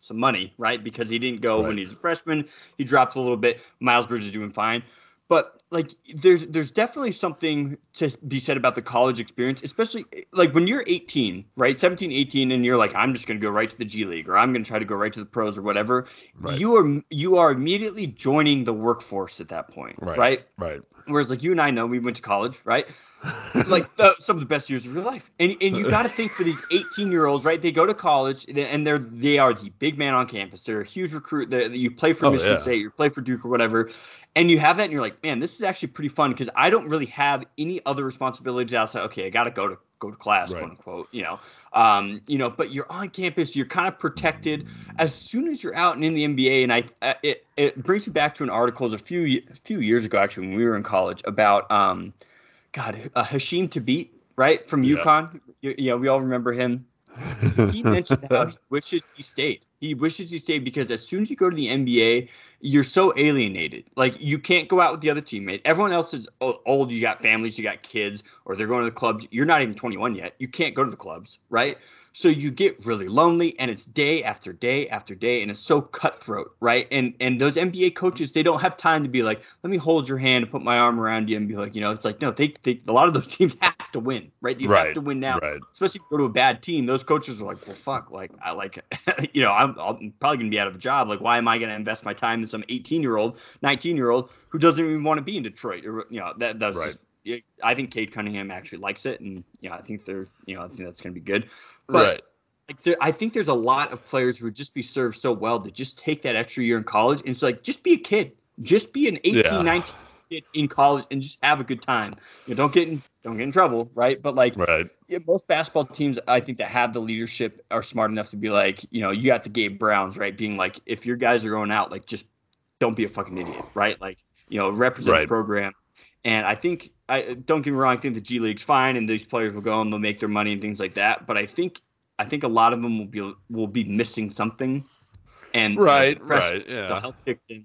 some money, right? Because he didn't go when Right. he was a freshman. He dropped a little bit. Miles Bridges is doing fine. But like, there's there's definitely something to be said about the college experience, especially like when you're 18, right, 17, 18, and you're like, I'm just gonna go right to the G League, or I'm gonna try to go right to the pros, or whatever Right. you are you are immediately joining the workforce at that point, Right. right? right Whereas like you and I know we went to college, right? like the, some of the best years of your life, and and you got to think for these 18 year olds, right? They go to college and they're they are the big man on campus. They're a huge recruit. They, you play for Oh, Michigan yeah. State, you play for Duke or whatever, and you have that, and you're like, man, this is actually pretty fun because I don't really have any other responsibilities outside. Okay, I got to go to go to class, Right. quote unquote. You know, um, you know, but you're on campus, you're kind of protected. As soon as you're out and in the NBA, and I, uh, it it brings me back to an article a few a few years ago actually when we were in college about um, God, uh, Hasheem Thabeet, right from Yeah. UConn. You, you know, we all remember him he mentioned how he wishes he stayed. He wishes he stayed because as soon as you go to the NBA, you're so alienated. Like you can't go out with the other teammates. Everyone else is old. You got families, you got kids, or they're going to the clubs. You're not even 21 yet. You can't go to the clubs, right? So you get really lonely, and it's day after day after day, and it's so cutthroat, right? And and those NBA coaches, they don't have time to be like, let me hold your hand and put my arm around you and be like, you know, it's like no, they, they a lot of those teams have to win, right? You have to win now right especially if you go to a bad team, those coaches are like, well, fuck, like I like, you know, I'm, I'm probably gonna be out of a job. Like, why am I gonna invest my time in some 18 year old, 19 year old who doesn't even want to be in Detroit? Or you know, that that's Right. just. Yeah, I think Cade Cunningham actually likes it, and you know, I think they're, you know, I think that's gonna be good. But right like, there, I think there's a lot of players who would just be served so well to just take that extra year in college, and it's like, just be a kid, just be an 18, Yeah. 19 kid in college, and just have a good time. You know, don't get in, don't get in trouble, right? But like, right yeah, most basketball teams, I think, that have the leadership are smart enough to be like, you know, you got the Gabe Browns, right? Being like, if your guys are going out, like, just don't be a fucking idiot, right? Like, you know, represent the program. And I think, I don't get me wrong, I think the G League's fine, and these players will go and they'll make their money and things like that. But I think, I think a lot of them will be will be missing something, and right the right the yeah help kicks in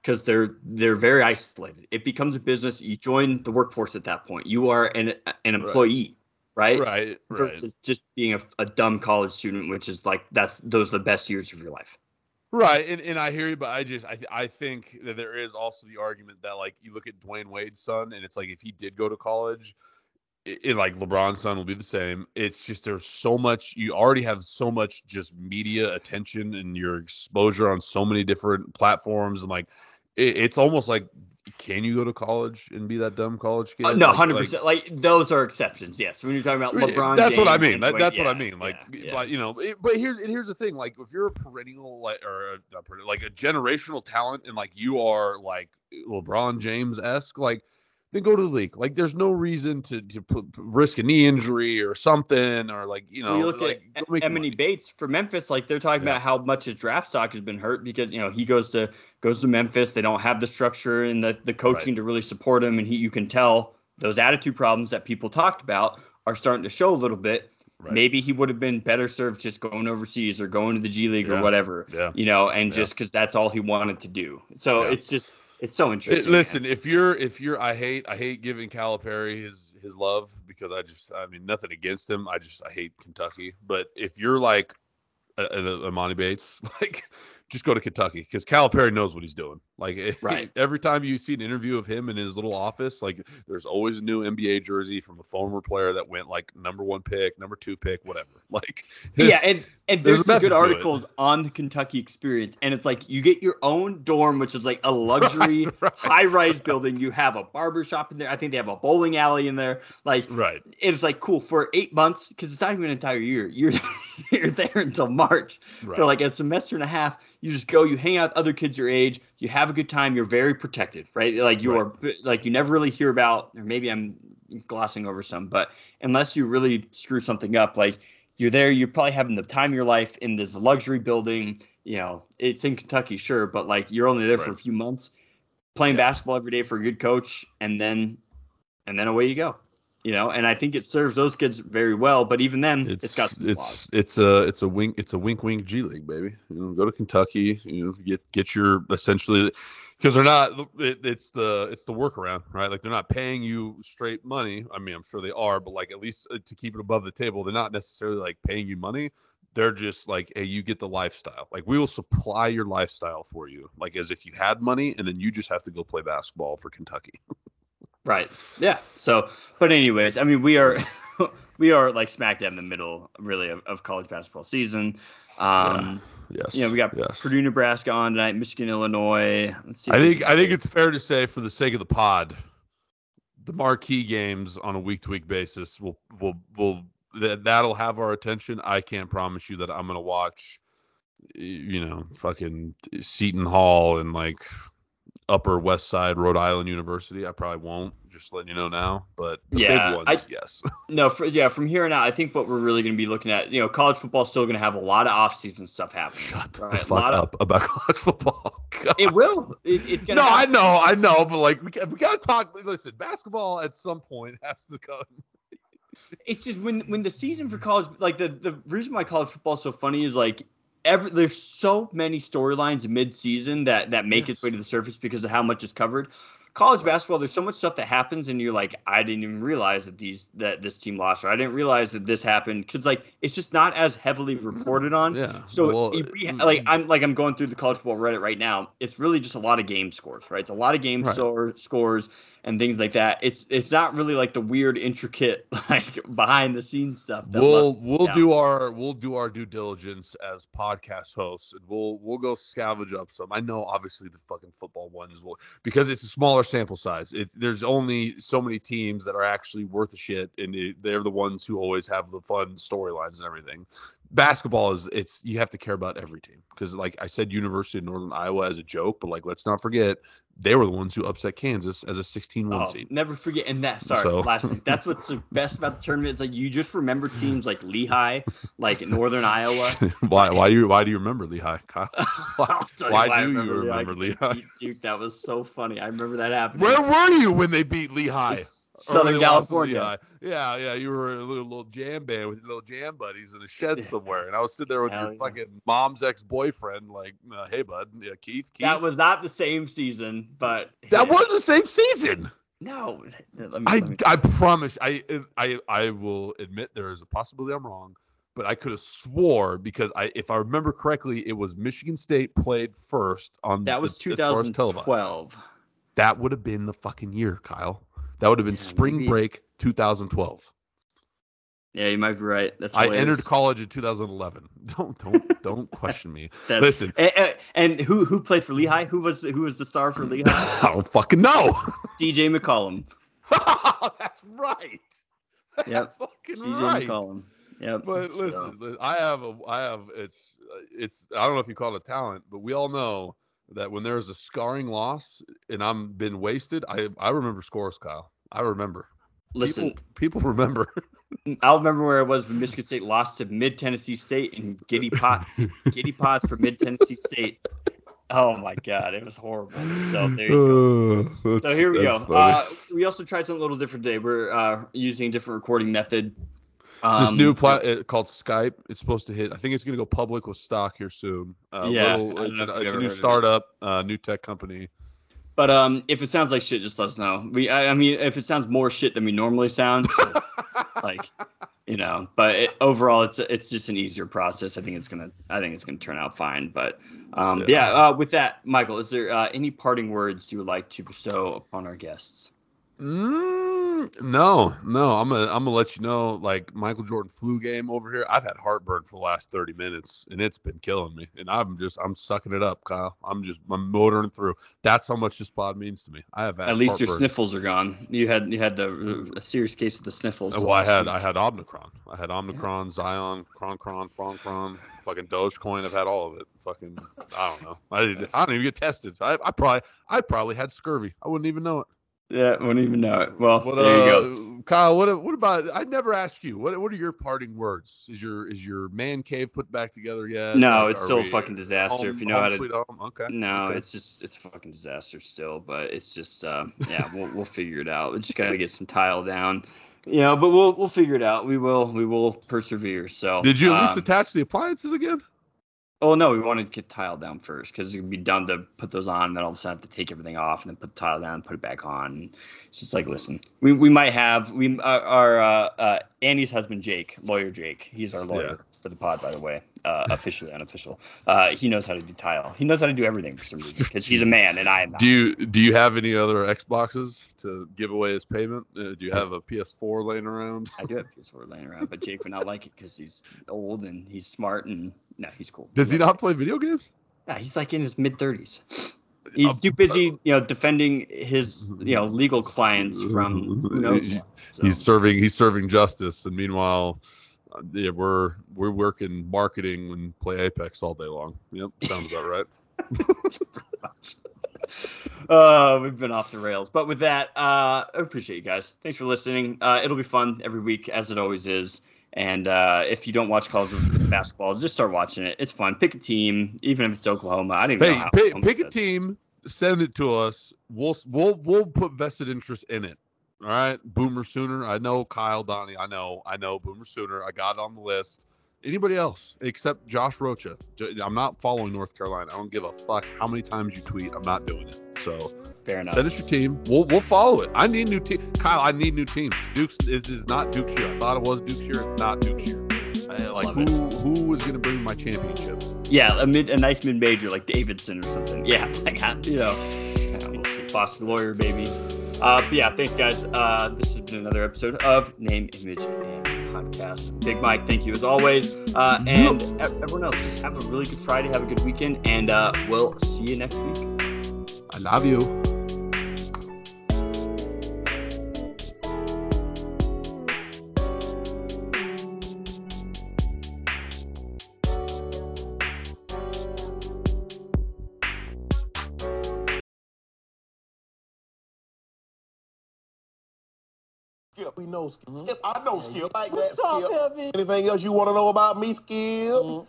because they're they're very isolated. It becomes a business. You join the workforce at that point. You are an an employee, right? right right Versus just being a, a dumb college student, which is like that's those are the best years of your life. Right, and, and I hear you, but I just I th- I think that there is also the argument that like you look at Dwyane Wade's son, and it's like if he did go to college, it, it, like LeBron's son will be the same. It's just there's so much you already have so much just media attention and your exposure on so many different platforms, and like it, it's almost like can you go to college and be that dumb college kid? Uh, no, hundred like- percent. Like those are exceptions. Yes, when you're talking about LeBron, That's what I mean. That, that's what I mean. Like, yeah, yeah. but you know, it, but here's here's the thing. Like, if you're a perennial like or a, like a generational talent, and like you are like LeBron James esque, like then go to the league. Like, there's no reason to to put, risk a knee injury or something, or like you know, When you look like, at go Emoni. Bates for Memphis, like they're talking Yeah. about how much his draft stock has been hurt because you know he goes to goes to Memphis. They don't have the structure and the, the coaching to really support him, and he you can tell those attitude problems that people talked about are starting to show a little bit. Right. Maybe he would have been better served just going overseas or going to the G League Yeah. or whatever, Yeah. you know, and just because that's all he wanted to do. So it's just it's so It- interesting. listen, if you're if you're I hate I hate giving Calipari his his love because I just I mean nothing against him. I just I hate Kentucky. But if you're like a, a, Emoni Bates, like just go to Kentucky because Calipari knows what he's doing. Like Right. every time you see an interview of him in his little office, like there's always a new NBA jersey from a former player that went like number one pick, number two pick, whatever. Like yeah, and and There's there's, some good to it. articles on the Kentucky experience, and it's like you get your own dorm, which is like a luxury right. high-rise building. You have a barber shop in there. I think they have a bowling alley in there. Like right. it's like cool for eight months because it's not even an entire year. You're you're there until March Right. for like a semester and a half. You just go, you hang out with other kids your age, you have a good time. You're very protected, right? Like you Right. are like you never really hear about, or maybe I'm glossing over some, but unless you really screw something up, like you're there, you're probably having the time of your life in this luxury building. You know, it's in Kentucky, sure, but like you're only there for a few months, playing Yeah. basketball every day for a good coach, and then and then away you go. You know, and I think it serves those kids very well. But even then, It's it's got some it's flaws. it's a it's a wink it's a wink wink G League baby. You know, go to Kentucky. You know, get get your essentially because they're not. It, it's the it's the workaround, right? Like they're not paying you straight money. I mean, I'm sure they are, but like at least uh, to keep it above the table, they're not necessarily like paying you money. They're just like, hey, you get the lifestyle. Like we will supply your lifestyle for you, like as if you had money, and then you just have to go play basketball for Kentucky. Right. Yeah. So, but anyways, I mean, we are we are like smack dab in the middle, really, of, of college basketball season. Um, Yes. You know, we got yes. Purdue, Nebraska on tonight, Michigan, Illinois. Let's see. I think I think it's fair to say, for the sake of the pod, the marquee games on a week to week basis will will will that that'll have our attention. I can't promise you that I'm gonna watch, you know, fucking Seton Hall and like Upper West Side Rhode Island University. I probably won't. Just letting you know now, but the Yeah, ones, I- yes. no, for, yeah. From here on out, I think what we're really going to be looking at, you know, college football is still going to have a lot of off-season stuff happening. Shut the right? A fuck lot of- up about college football. God. It will. It, it's gonna. no, to. I know, I know, but like we got, we got to talk. Listen, basketball at some point has to come. it's just when when the season for college like the the reason why college football is so funny is like every there's so many storylines mid-season that that make its way to the surface because of how much is covered college basketball there's so much stuff that happens and you're like i didn't even realize that these that this team lost or i didn't realize that this happened because like it's just not as heavily mm-hmm. reported on Yeah. so well, like I'm like I'm going through the college football Reddit right now. It's really just a lot of game scores, right? It's a lot of game Right. score, scores and things like that. It's it's not really like the weird, intricate, like behind the scenes stuff. that we'll we'll do our we'll do our due diligence as podcast hosts and we'll we'll go scavenge up some i know obviously the fucking football ones will because it's a smaller sample size it's there's only so many teams that are actually worth a shit and it, they're the ones who always have the fun storylines and everything basketball is it's you have to care about every team because like i said university of northern iowa as a joke but like let's not forget they were the ones who upset kansas as a 16-1 Oh, seed never forget. And that sorry, So- last thing. That's what's the best about the tournament is like you just remember teams like Lehigh, like Northern Iowa. why why you why do you remember lehigh Kyle? Tell why I do you Lehigh, Lehigh? beat Duke. That was so funny. I remember that happening. Where were you when they beat Lehigh? Southern they lost to California. Yeah, yeah. You were a little, little jam band with your little jam buddies in a shed Yeah. somewhere, and I was sitting there with Hell your yeah. fucking mom's ex boyfriend, like, uh, "Hey, bud, yeah, Keith, Keith." That was not the same season, but that was the same season. no. Let me, I, I promise. I, I, I will admit there is a possibility I'm wrong, but I could have swore because I, if I remember correctly, it was Michigan State played first on that was the, as as 2012. That would have been the fucking year, Kyle. That would have been Yeah, spring maybe. break 2012. Yeah, you might be right. That's I entered college in 2011. Don't don't don't question me. That- Listen, And, and- who who played for Lehigh? Who was the, who was the star for Lehigh? I don't fucking know. DJ McCollum. That's right. Yep. That's fucking CJ right. McCollum. Yep. But listen, li- I have a, I have it's, it's. I don't know if you call it a talent, but we all know that when there's a scarring loss and I'm been wasted, I I remember scores, Kyle. I remember. listen, people, people remember. I'll remember where I was when Michigan State lost to Mid Tennessee State and Giddy Potts. Giddy Potts for Mid Tennessee State. Oh my god, it was horrible. So there you go. So here we go. Uh, we also tried something a little different today. We're uh, using a different recording method. It's this Um, new plat uh, called Skype. It's supposed to hit. I think it's going to go public with stock here soon. Uh, Yeah, little- it's, an- it's a new it. startup, uh, new tech company. But um, if it sounds like shit, just let us know. We, I, I mean, if it sounds more shit than we normally sound, like, you know. But it, overall, it's it's just an easier process. I think it's gonna, I think it's gonna turn out fine. But um, Yeah. yeah. Uh, with that, Michael, is there uh, any parting words you would like to bestow upon our guests? Mm, no, no. I'm gonna I'm gonna let you know. Like Michael Jordan flu game over here. I've had heartburn for the last 30 minutes, and it's been killing me. And I'm just I'm sucking it up, Kyle. I'm just I'm motoring through. That's how much this pod means to me. I have At least your sniffles are gone. You had you had the a serious case of the sniffles. Oh, well, I had week. I had Omicron. I had Omicron, Zion, Cron Cron, Fron Cron, fucking Dogecoin. I've had all of it. Fucking I don't know. I didn't, I don't even get tested. I, I probably I probably had scurvy. I wouldn't even know it. Yeah, wouldn't even know it. Well, What, there you uh, go. Kyle? What what about? I never asked you. What what are your parting words? Is your is your man cave put back together yet? No, it's still a fucking disaster. home- if you know how to? Okay. No, okay. it's just it's a fucking disaster still, but it's just uh, yeah, we'll we'll figure it out. We just gotta get some tile down, you know. But we'll we'll figure it out. We will we will persevere. So Did you at least um, attach the appliances again? Oh no, we wanted to get tile down first because it'd be dumb to put those on, and then all of a sudden have to take everything off and then put the tile down and put it back on. It's just like, listen, we, we might have we our, our uh, uh, Andy's husband Jake, lawyer Jake. He's our lawyer Yeah. for the pod, by the way, uh, officially unofficial. Uh, he knows how to do tile. He knows how to do everything for some reason because he's a man and I am not. Do you do you have any other Xboxes to give away as payment? Uh, do you have a PS4 laying around? I do have PS4 laying around, but Jake would not like it because he's old and he's smart and no, he's cool. Does he not play video games? Yeah, he's like in his mid thirties. He's too busy, you know, defending his, you know, legal clients from who knows He's- So, He's serving he's serving justice, and meanwhile, yeah, we're we're working marketing and play Apex all day long. Yep, sounds about right. uh, we've been off the rails, but with that, uh, I appreciate you guys. Thanks for listening. Uh, it'll be fun every week, as it always is. And uh, if you don't watch college basketball, just start watching it. It's fun. Pick a team, even if it's Oklahoma. I don't even know Hey, pick, pick a team, send it to us. We'll we'll we'll put vested interest in it. All right, Boomer Sooner. I know Kyle Donnie. I know I know Boomer Sooner. I got it on the list. Anybody else except Josh Rocha? I'm not following North Carolina. I don't give a fuck how many times you tweet. I'm not doing it. So Fair enough. send us your team. We'll we'll follow it. I need new team. Kyle, I need new teams. Duke's this is not Duke's year. I thought it was Duke's year. It's not Duke's year. I, like who it. who is gonna bring my championship? Yeah, a mid, a nice mid major like Davidson or something. Yeah, like uh, you know, yeah, we'll. Boston lawyer baby. Uh, but yeah, thanks guys. Uh, this has been another episode of Name, Image, and Podcast. Big Mike, thank you as always. Uh, and e- everyone else, just have a really good Friday, have a good weekend, and uh, we'll see you next week. I love you. We know Skip. Skip, I know Skip. Like that, Skip. Anything else you want to know about me, Skip?